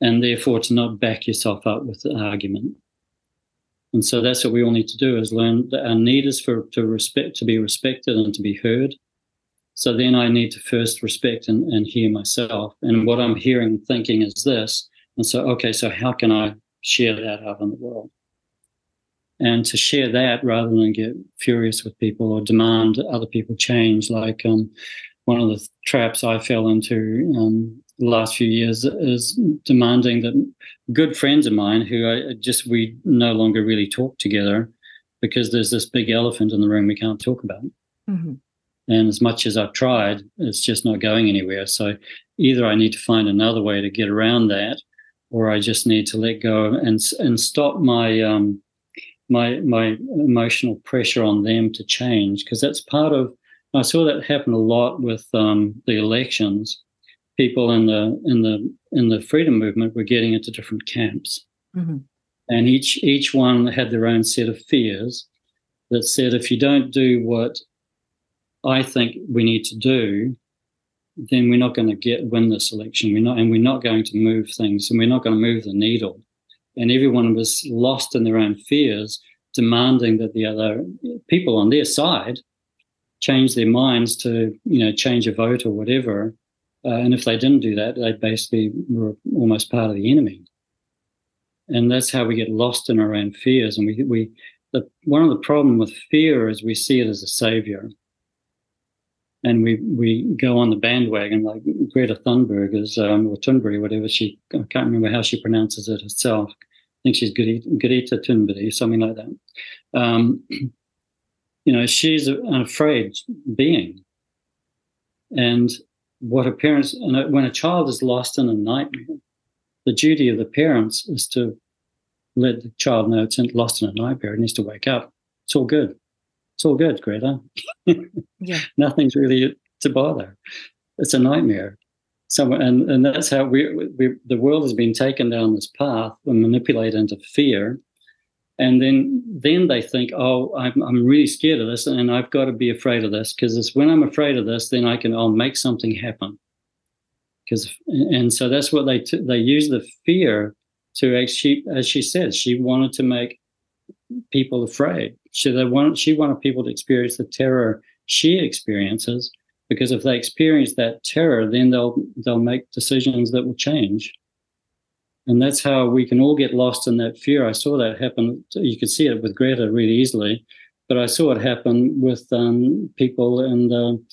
Speaker 3: and therefore to not back yourself up with the argument and so that's what we all need to do is learn that our need is for to respect, to be respected and to be heard. So then I need to first respect and, and hear myself. And what I'm hearing, and thinking is this. And so, okay, so how can I share that out in the world? And to share that rather than get furious with people or demand other people change, like um, one of the traps I fell into um, the last few years is demanding that good friends of mine who I just we no longer really talk together because there's this big elephant in the room we can't talk about. Mm-hmm. And as much as I've tried, it's just not going anywhere. So either I need to find another way to get around that, or I just need to let go and and stop my um, my my emotional pressure on them to change because that's part of. I saw that happen a lot with um, the elections people in the in the in the freedom movement were getting into different camps, mm-hmm. and each each one had their own set of fears that said if you don't do what I think we need to do, then we're not going to get win this election. We're not, and we're not going to move things, and we're not going to move the needle. And everyone was lost in their own fears, demanding that the other people on their side change their minds to, you know, change a vote or whatever. Uh, and if they didn't do that, they basically were almost part of the enemy. And that's how we get lost in our own fears. And we, we the, one of the problem with fear is we see it as a savior. And we, we go on the bandwagon like Greta Thunberg is, um, or Thunberg, whatever she, I can't remember how she pronounces it herself. I think she's Greta Thunberg, something like that. Um, you know, she's an afraid being. And what a parents when a child is lost in a nightmare, the duty of the parents is to let the child know it's lost in a nightmare. It needs to wake up. It's all good. It's all good, Greta. yeah. Nothing's really to bother. It's a nightmare. So, and, and that's how we, we, the world has been taken down this path and manipulated into fear and then then they think oh I'm, I'm really scared of this and i've got to be afraid of this because it's when i'm afraid of this then i can i'll make something happen. Because and so that's what they t- they use the fear to actually as she said she wanted to make people afraid. She they wanted she wanted people to experience the terror she experiences because if they experience that terror then they'll they'll make decisions that will change and that's how we can all get lost in that fear. I saw that happen. You could see it with Greta really easily, but I saw it happen with um, people and the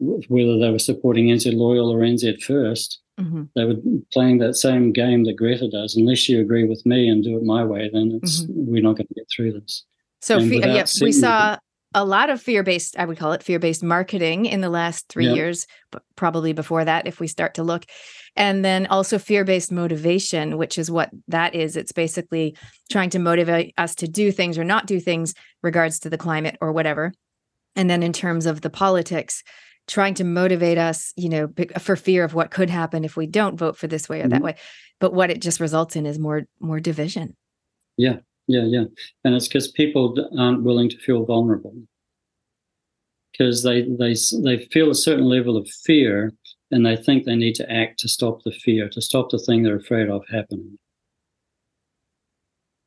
Speaker 3: whether they were supporting NZ Loyal or NZ 1st mm-hmm. they were playing that same game that Greta does. Unless you agree with me and do it my way, then it's mm-hmm. we're not going to get through this.
Speaker 2: So, fe- yeah, we saw a lot of fear-based i would call it fear-based marketing in the last three years but probably before that if we start to look. And then also fear-based motivation which is what that is. It's basically trying to motivate us to do things or not do things regards to the climate or whatever. And then in terms of the politics trying to motivate us you know for fear of what could happen if we don't vote for this way or mm-hmm. that way. But what it just results in is more more division.
Speaker 3: Yeah yeah, yeah. And it's because people aren't willing to feel vulnerable because they, they, they feel a certain level of fear and they think they need to act to stop the fear, to stop the thing they're afraid of happening.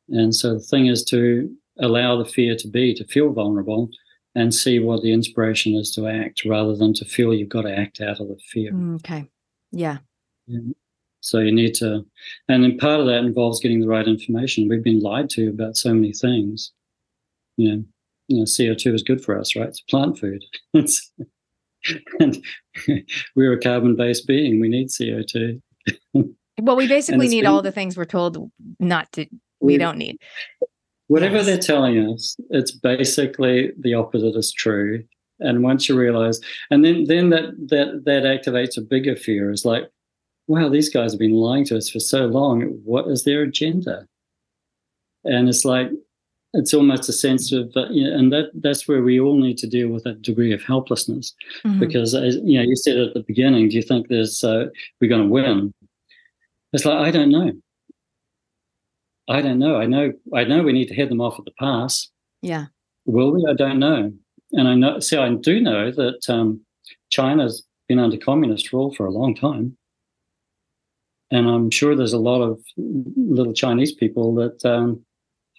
Speaker 3: And so the thing is to allow the fear to be, to feel vulnerable and see what the inspiration is to act rather than to feel you've got to act out of the fear.
Speaker 2: Mm, okay. Yeah.
Speaker 3: yeah. So you need to, and then part of that involves getting the right information. We've been lied to about so many things. You know, you know CO2 is good for us, right? It's plant food. and we're a carbon-based being. We need CO2.
Speaker 2: well, we basically need been, all the things we're told not to. We, we don't need.
Speaker 3: Whatever yes. they're telling us, it's basically the opposite is true. And once you realize, and then then that that that activates a bigger fear. Is like, wow, these guys have been lying to us for so long. What is their agenda? And it's like, it's almost a sense of, uh, you know, and that that's where we all need to deal with that degree of helplessness, mm-hmm. because as you know, you said at the beginning, do you think there's uh, we're going to win? It's like I don't know. I don't know. I know. I know we need to head them off at the pass.
Speaker 2: Yeah.
Speaker 3: Will we? I don't know. And I know. See, I do know that um, China's been under communist rule for a long time. And I'm sure there's a lot of little Chinese people that um,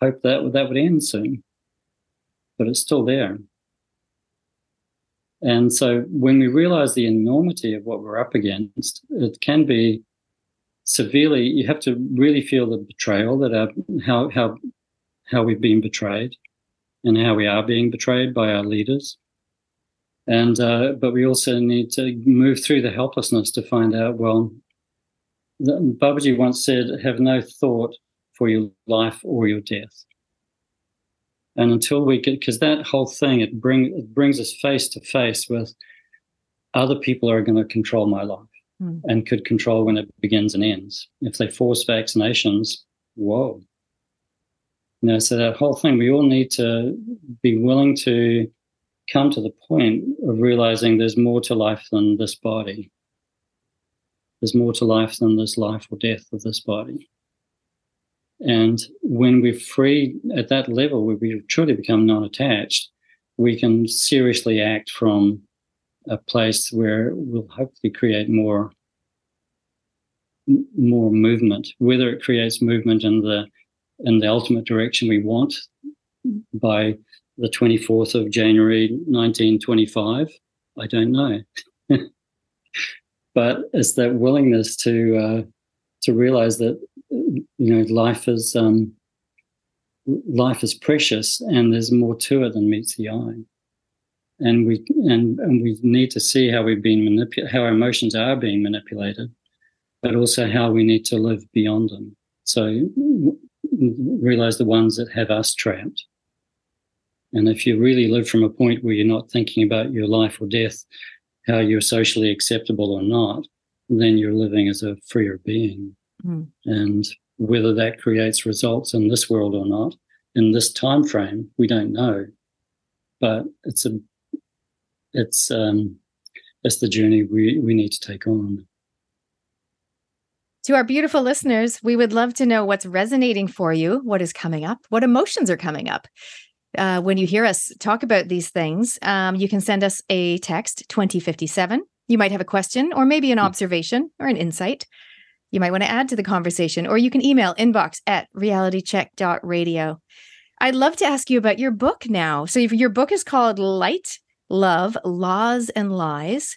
Speaker 3: hope that that would end soon, but it's still there. And so when we realize the enormity of what we're up against, it can be severely, you have to really feel the betrayal that our, how, how, how we've been betrayed and how we are being betrayed by our leaders. And, uh, but we also need to move through the helplessness to find out, well, Babaji once said, have no thought for your life or your death. And until we get, because that whole thing, it, bring, it brings us face to face with other people are going to control my life mm. and could control when it begins and ends. If they force vaccinations, whoa. You know, so that whole thing, we all need to be willing to come to the point of realizing there's more to life than this body. There's more to life than this life or death of this body. And when we're free at that level, where we truly become non attached, we can seriously act from a place where we'll hopefully create more more movement whether it creates movement in the in the ultimate direction we want by the 24th of January 1925 I don't know but it's that willingness to uh, to realize that you know life is um, life is precious and there's more to it than meets the eye. And we and, and we need to see how we've been manipulated how our emotions are being manipulated but also how we need to live beyond them. So realize the ones that have us trapped. And if you really live from a point where you're not thinking about your life or death how you're socially acceptable or not, then you're living as a freer being. Mm. And whether that creates results in this world or not, in this time frame, we don't know. But it's a it's um it's the journey we, we need to take on.
Speaker 2: To our beautiful listeners, we would love to know what's resonating for you, what is coming up, what emotions are coming up uh, when you hear us talk about these things, um, you can send us a text 2057. You might have a question or maybe an hmm. observation or an insight you might want to add to the conversation, or you can email inbox at realitycheck.radio. I'd love to ask you about your book now. So, your book is called Light, Love, Laws, and Lies.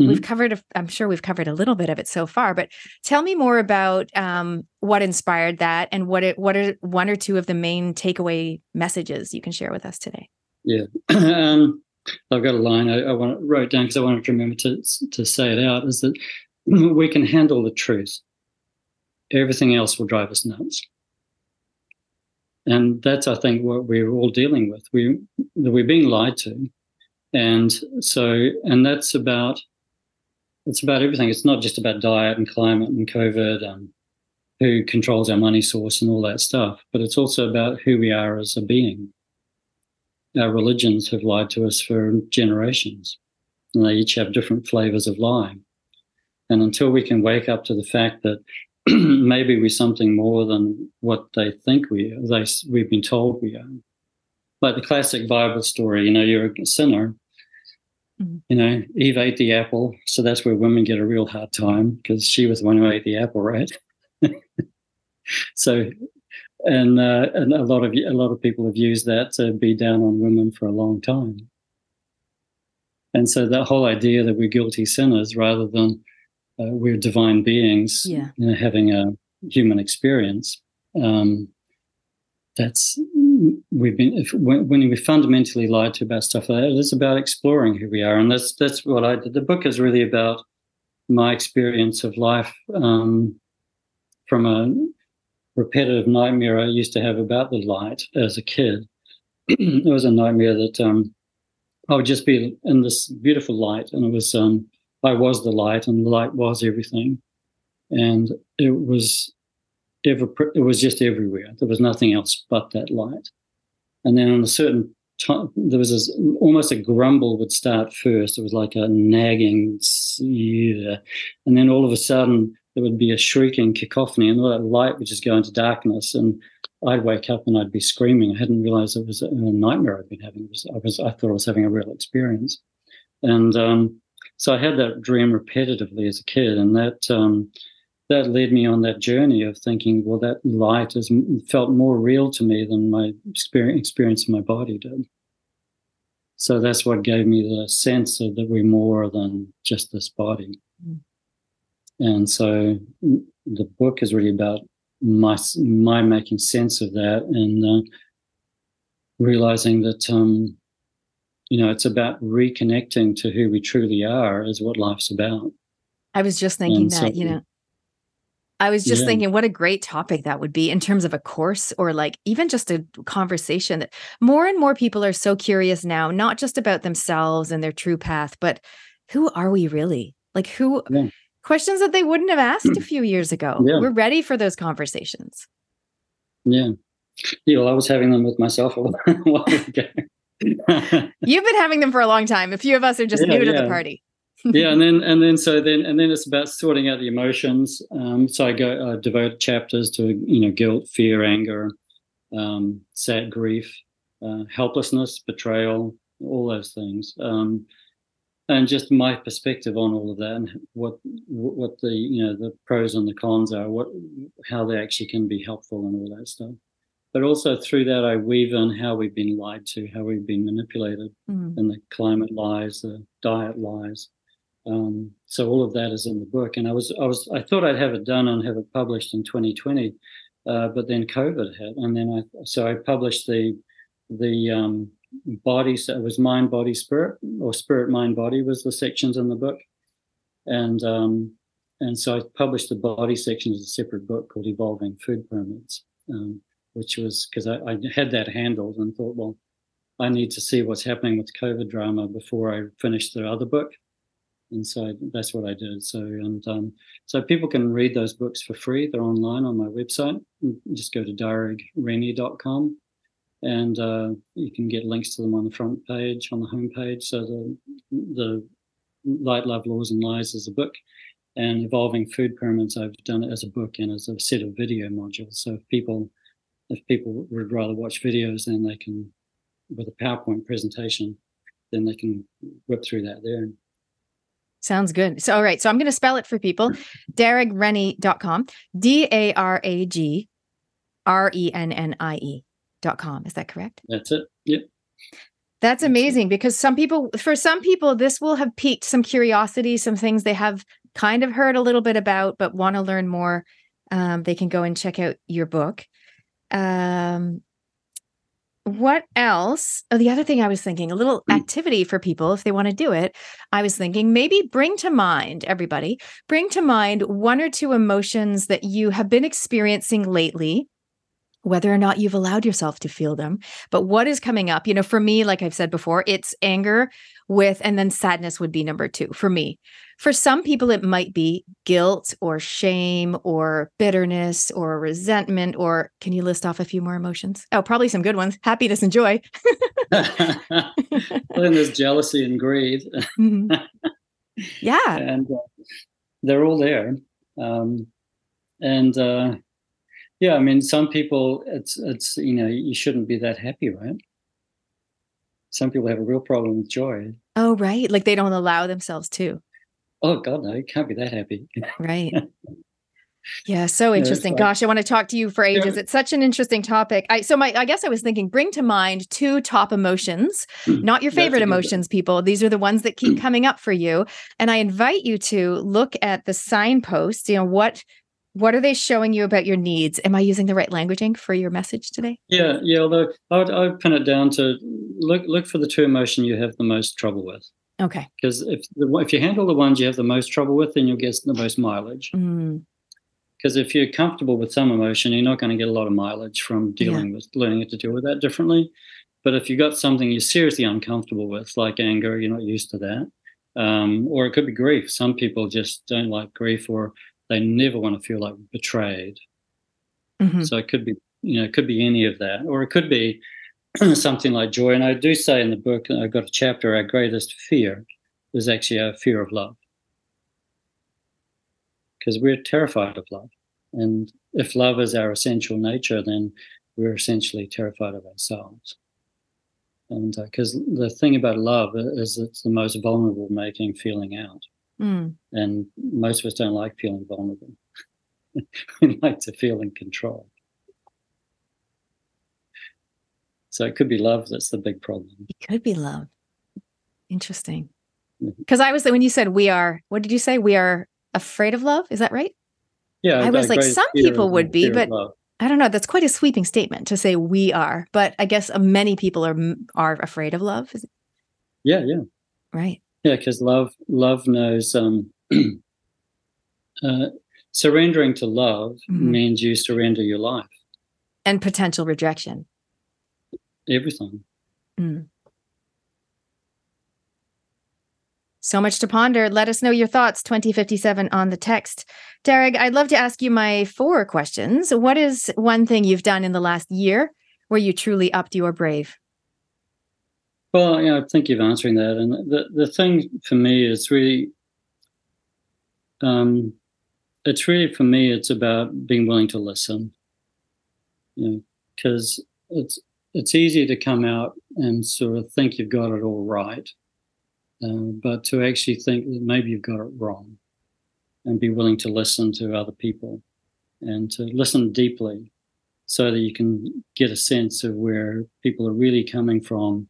Speaker 2: Mm-hmm. We've covered, I'm sure we've covered a little bit of it so far, but tell me more about um, what inspired that and what it, what are one or two of the main takeaway messages you can share with us today.
Speaker 3: Yeah. um, I've got a line I, I want, wrote down because I wanted to remember to, to say it out is that we can handle the truth. Everything else will drive us nuts. And that's, I think, what we're all dealing with. We, we're being lied to. And so, and that's about, it's about everything. It's not just about diet and climate and COVID and who controls our money source and all that stuff, but it's also about who we are as a being our religions have lied to us for generations, and they each have different flavors of lying. And until we can wake up to the fact that maybe we're something more than what they think we are, they, we've been told we are. Like the classic Bible story, you know, you're a sinner. Mm-hmm. You know, Eve ate the apple, so that's where women get a real hard time because she was the one who ate the apple, right? so and uh, and a lot of a lot of people have used that to be down on women for a long time. And so that whole idea that we're guilty sinners rather than uh, we're divine beings,
Speaker 2: yeah.
Speaker 3: you know, having a human experience, um, that's we've been when, when we fundamentally lied to about stuff like that. It's about exploring who we are, and that's that's what I did. The book is really about my experience of life um, from a repetitive nightmare I used to have about the light as a kid. it was a nightmare that um, I would just be in this beautiful light, and it was um, I was the light, and the light was everything, and it was ever it was just everywhere. There was nothing else but that light. And then on a certain time, there was this, almost a grumble would start first. It was like a nagging, yeah, and then all of a sudden there would be a shrieking cacophony and all that light would just go into darkness and I'd wake up and I'd be screaming. I hadn't realized it was a, nightmare I'd been having. Was, I was I thought I was having a real experience. And um, so I had that dream repetitively as a kid and that um, that led me on that journey of thinking, well, that light has felt more real to me than my experience, experience in my body did. So that's what gave me the sense of that we're more than just this body. Mm. And so the book is really about my my making sense of that and uh, realizing that um, you know it's about reconnecting to who we truly are is what life's about.
Speaker 2: I was just thinking and that, so, you know. I was just yeah. thinking what a great topic that would be in terms of a course or like even just a conversation that more and more people are so curious now, not just about themselves and their true path, but who are we really? Like who yeah questions that they wouldn't have asked a few years ago. Yeah. We're ready for those conversations.
Speaker 3: Yeah. Yeah, well, I was having them with myself a while ago.
Speaker 2: You've been having them for a long time. A few of us are just new to the party.
Speaker 3: Yeah, and then and then so then and then it's about sorting out the emotions. Um, so I go I devote chapters to you know guilt, fear, anger, um, sad grief, uh, helplessness, betrayal, all those things. Um, and just my perspective on all of that and what what the you know the pros and the cons are what how they actually can be helpful and all that stuff but also through that i weave in how we've been lied to how we've been manipulated mm-hmm. and the climate lies the diet lies um, so all of that is in the book. And i was i was i thought i'd have it done and have it published in 2020 uh, but then covid hit. And then i so i published the the um, body so it was mind body spirit or spirit mind body was the sections in the book. And um, and so i published the body section as a separate book called evolving food pyramids um, which was because I, I, had that handled and thought well i need to see what's happening with covid drama before i finish the other book and so that's what i did so and um, so people can read those books for free they're online on my website just go to daragrennie.com and uh, you can get links to them on the front page, on the home page. So the the Light, Love, Laws, and Lies is a book, and Evolving Food Pyramids I've done it as a book and as a set of video modules. So if people if people would rather watch videos, then they can with a PowerPoint presentation, then they can whip through that there.
Speaker 2: Sounds good. So, all right. So I'm going to spell it for people. daragrennie.com. D A R A G R E N N I E dot com. Is that correct?
Speaker 3: That's it. Yep.
Speaker 2: That's amazing because some people, for some people, this will have piqued some curiosity, some things they have kind of heard a little bit about, but want to learn more. Um, they can go and check out your book. Um, what else? Oh, the other thing I was thinking, a little
Speaker 3: Mm.
Speaker 2: activity for people if they want to do it. I was thinking maybe bring to mind, everybody, bring to mind one or two emotions that you have been experiencing lately, whether or not you've allowed yourself to feel them. But what is coming up? You know, for me, like I've said before, it's anger with, and then sadness would be number two for me. For some people, it might be guilt or shame or bitterness or resentment, or can you list off a few more emotions? Oh, probably some good ones happiness and joy.
Speaker 3: well, then there's jealousy and greed,
Speaker 2: Mhm. Yeah.
Speaker 3: and uh, they're all there. Um, and uh, yeah, I mean, some people, it's it's you know, you shouldn't be that happy, right? Some people have a real problem with joy.
Speaker 2: Oh, right. Like they don't allow themselves to.
Speaker 3: Oh God, no, you can't be that happy.
Speaker 2: Right. Yeah, so interesting. Gosh, I want to talk to you for ages. It's such an interesting topic. I so my I guess I was thinking bring to mind two top emotions, mm. not your favorite emotions, people. These are the ones that keep mm. coming up for you. And I invite you to look at the signpost, you know, what what are they showing you about your needs? Am I using the right languaging for your message today?
Speaker 3: Yeah, yeah. Although I would, I would pin it down to look look for the two emotion you have the most trouble with.
Speaker 2: Okay.
Speaker 3: Because if the, if you handle the ones you have the most trouble with, then you'll get the most mileage.
Speaker 2: Mm,
Speaker 3: Because if you're comfortable with some emotion, you're not going to get a lot of mileage from dealing with learning to deal with that differently. But if you've got something you're seriously uncomfortable with, like anger, you're not used to that, um, or it could be grief. Some people just don't like grief, or they never want to feel like betrayed.
Speaker 2: mhm.
Speaker 3: So it could be, you know, it could be any of that, or it could be something like joy. And I do say in the book, I've got a chapter, our greatest fear is actually our fear of love. Because we're terrified of love. And if love is our essential nature, then we're essentially terrified of ourselves. And because the thing about love is it's the most vulnerable making feeling out.
Speaker 2: Mm.
Speaker 3: And most of us don't like feeling vulnerable. we like to feel in control. So it could be love that's the big problem.
Speaker 2: It could be love. Interesting. Because I was when you said we are, what did you say? We are afraid of love. Is that right?
Speaker 3: Yeah,
Speaker 2: I was like, some people would be, but. I don't know. That's quite a sweeping statement to say we are, but I guess uh, many people are are afraid of love.
Speaker 3: Yeah, yeah,
Speaker 2: right?
Speaker 3: yeah, because love, love knows. Um, uh, surrendering to love
Speaker 2: Mhm.
Speaker 3: means you surrender your life,
Speaker 2: And potential rejection.
Speaker 3: Everything.
Speaker 2: Mm. So much to ponder. Let us know your thoughts 2057 on the text. Derek, I'd love to ask you my four questions. What is one thing you've done in the last year where you truly upped your brave?
Speaker 3: Well, yeah, I think you've answering that, and the the thing for me is really, um, it's really for me, it's about being willing to listen. You know, because it's it's easy to come out and sort of think you've got it all right, uh, but to actually think that maybe you've got it wrong, and be willing to listen to other people, and to listen deeply, so that you can get a sense of where people are really coming from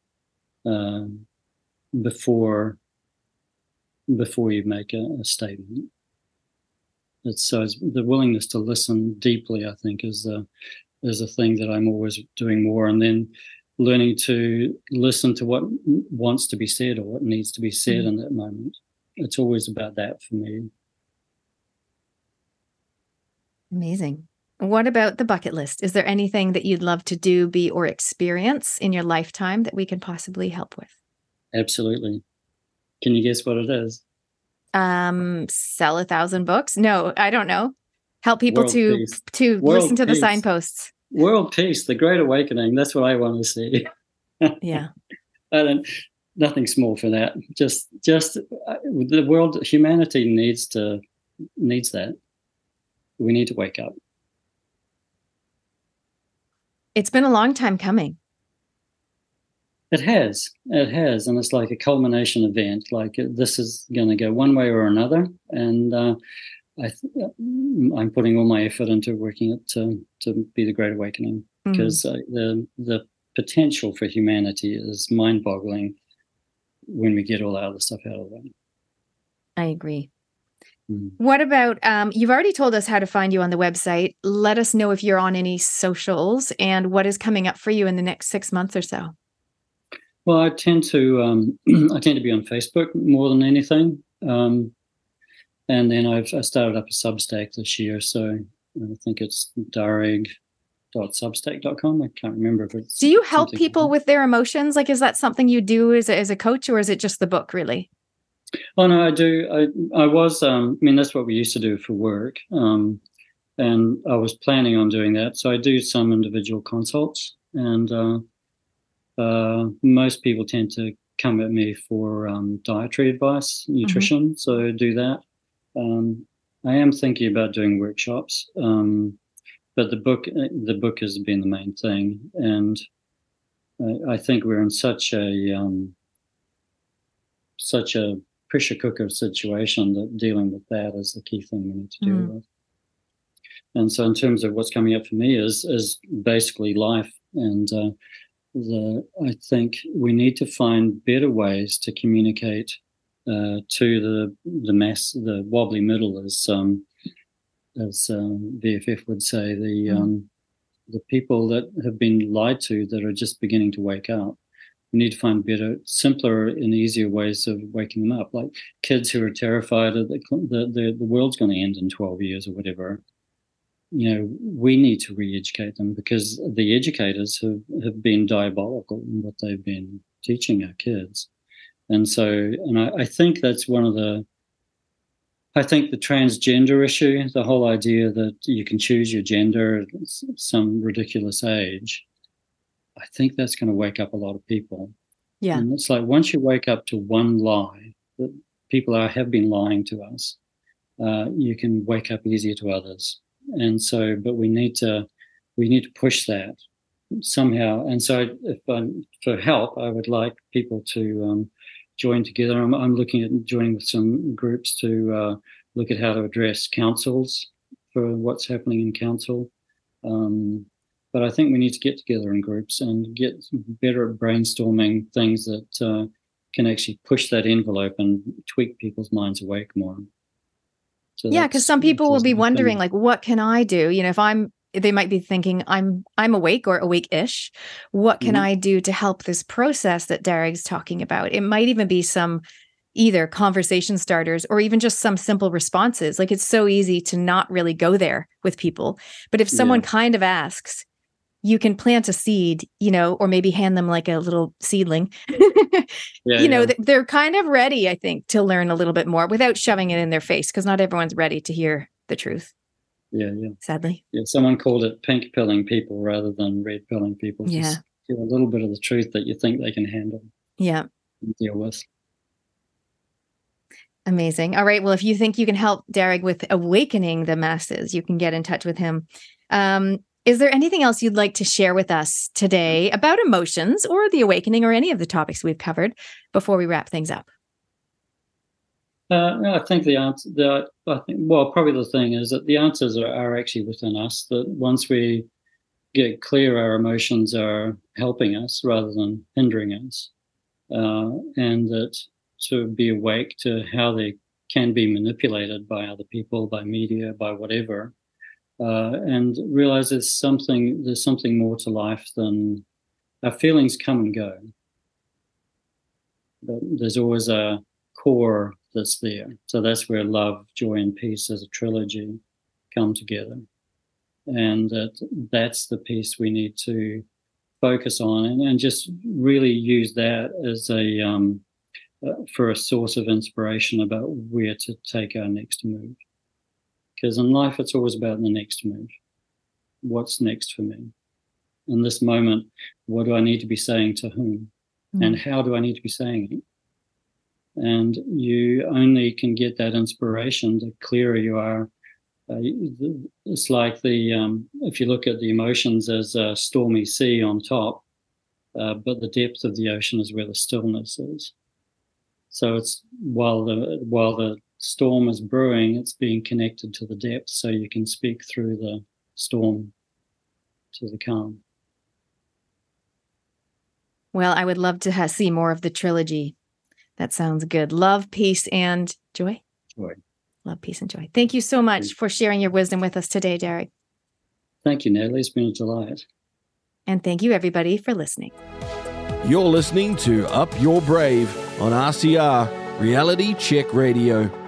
Speaker 3: um, before before you make a, a statement. It's so it's the willingness to listen deeply. I think is the is a thing that I'm always doing more, and then learning to listen to what wants to be said or what needs to be said
Speaker 2: Mhm.
Speaker 3: in that moment. It's always about that for me.
Speaker 2: Amazing. What about the bucket list? Is there anything that you'd love to do, be, or experience in your lifetime that we can possibly help with?
Speaker 3: Absolutely. Can you guess what it is?
Speaker 2: Um, sell a thousand books? No, I don't know. Help people
Speaker 3: World
Speaker 2: to
Speaker 3: peace.
Speaker 2: to
Speaker 3: World
Speaker 2: listen to the signposts.
Speaker 3: World peace, the Great Awakening. That's what I want to see.
Speaker 2: Yeah.
Speaker 3: I don't, nothing small for that. Just, just uh, the world, humanity needs to needs that. We need to wake up.
Speaker 2: It's been a long time coming.
Speaker 3: It has, it has, and it's like a culmination event. Like uh, this is going to go one way or another, and uh, I, th- uh, I'm putting all my effort into working it to to be the Great Awakening
Speaker 2: Mm.
Speaker 3: because uh, the the potential for humanity is mind-boggling when we get all that other stuff out of it.
Speaker 2: I agree.
Speaker 3: Mm.
Speaker 2: What about um, you've already told us how to find you on the website. Let us know if you're on any socials and what is coming up for you in the next six months or so.
Speaker 3: Well, I tend to um, I tend to be on Facebook more than anything, um, and then I've I started up a Substack this year, so I think it's darrig.substack.com. I can't remember if it's.
Speaker 2: Do you help people with their emotions? Like, is that something you do as a, as a coach, or is it just the book, really?
Speaker 3: Oh no, I do. I I was. Um, I mean, that's what we used to do for work, um, and I was planning on doing that. So I do some individual consults, and uh, uh, most people tend to come at me for um, dietary advice, nutrition. So I do that. Um, I am thinking about doing workshops, um, but the book the book has been the main thing, and I, I think we're in such a um, such a pressure cooker situation that dealing with that is the key thing we need to deal
Speaker 2: Mm.
Speaker 3: with. And so, in terms of what's coming up for me, is is basically life, and uh, the I think we need to find better ways to communicate uh, to the the mass, the wobbly middle, as um, as um, VFF would say, the
Speaker 2: Mm.
Speaker 3: um, the people that have been lied to that are just beginning to wake up we need to find better, simpler, and easier ways of waking them up. Like kids who are terrified that the, the, the world's going to end in 12 years or whatever. You know, we need to re educate them because the educators have, have been diabolical in what they've been teaching our kids. And so, and I, I think that's one of the, I think the transgender issue, the whole idea that you can choose your gender at some ridiculous age, I think that's going to wake up a lot of people.
Speaker 2: Yeah.
Speaker 3: And it's like once you wake up to one lie that people are have been lying to us, uh, you can wake up easier to others. And so, but we need to we need to push that somehow. And so, if I'm for help, I would like people to um, join together. I'm, I'm looking at joining with some groups to uh, look at how to address councils for what's happening in council. Um, but I think we need to get together in groups and get better at brainstorming things that uh, can actually push that envelope and tweak people's minds awake more. So
Speaker 2: yeah, because some people will be wondering,
Speaker 3: thing.
Speaker 2: like, what can I do? You know, if I'm they might be thinking i'm i'm awake or awake-ish what can
Speaker 3: Mhm.
Speaker 2: i do to help this process that derek's talking about it might even be some either conversation starters or even just some simple responses like it's so easy to not really go there with people but if someone
Speaker 3: Yeah.
Speaker 2: kind of asks you can plant a seed you know or maybe hand them like a little seedling
Speaker 3: Yeah,
Speaker 2: you know
Speaker 3: yeah.
Speaker 2: th- they're kind of ready i think to learn a little bit more without shoving it in their face because not everyone's ready to hear the truth
Speaker 3: yeah, yeah,
Speaker 2: sadly
Speaker 3: yeah. Someone called it pink pilling people rather than red pilling people.
Speaker 2: Yeah.
Speaker 3: Just a little bit of the truth that you think they can handle
Speaker 2: yeah
Speaker 3: deal with.
Speaker 2: Amazing. All right. Well, if you think you can help Derek with awakening the masses, you can get in touch with him. Um, is there anything else you'd like to share with us today about emotions or the awakening or any of the topics we've covered before we wrap things up?
Speaker 3: Uh, I think the answer, the, I think, well, probably the thing is that the answers are, are actually within us. That once we get clear, our emotions are helping us rather than hindering us, uh, and that to be awake to how they can be manipulated by other people, by media, by whatever, uh, and realize there's something there's something more to life than our feelings come and go. But there's always a core that's there. So that's where love, joy, and peace as a trilogy come together. And that that's the piece we need to focus on and, and just really use that as a um, uh, for a source of inspiration about where to take our next move. Because in life, it's always about the next move. What's next for me? In this moment, what do I need to be saying to whom? And how do I need to be saying it? And you only can get that inspiration the clearer you are. Uh, it's like the um, if you look at the emotions as a stormy sea on top, uh, but the depth of the ocean is where the stillness is. So it's while the while the storm is brewing, it's being connected to the depth, so you can speak through the storm to the calm.
Speaker 2: Well, I would love to ha- see more of the trilogy. That sounds good. Love, peace, and joy.
Speaker 3: Joy.
Speaker 2: Love, peace, and joy. Thank you so much for sharing your wisdom with us today, Derek.
Speaker 3: Thank you, Natalie. It's been a delight.
Speaker 2: And thank you, everybody, for listening.
Speaker 1: You're listening to Up Your Brave on RCR Reality Check Radio.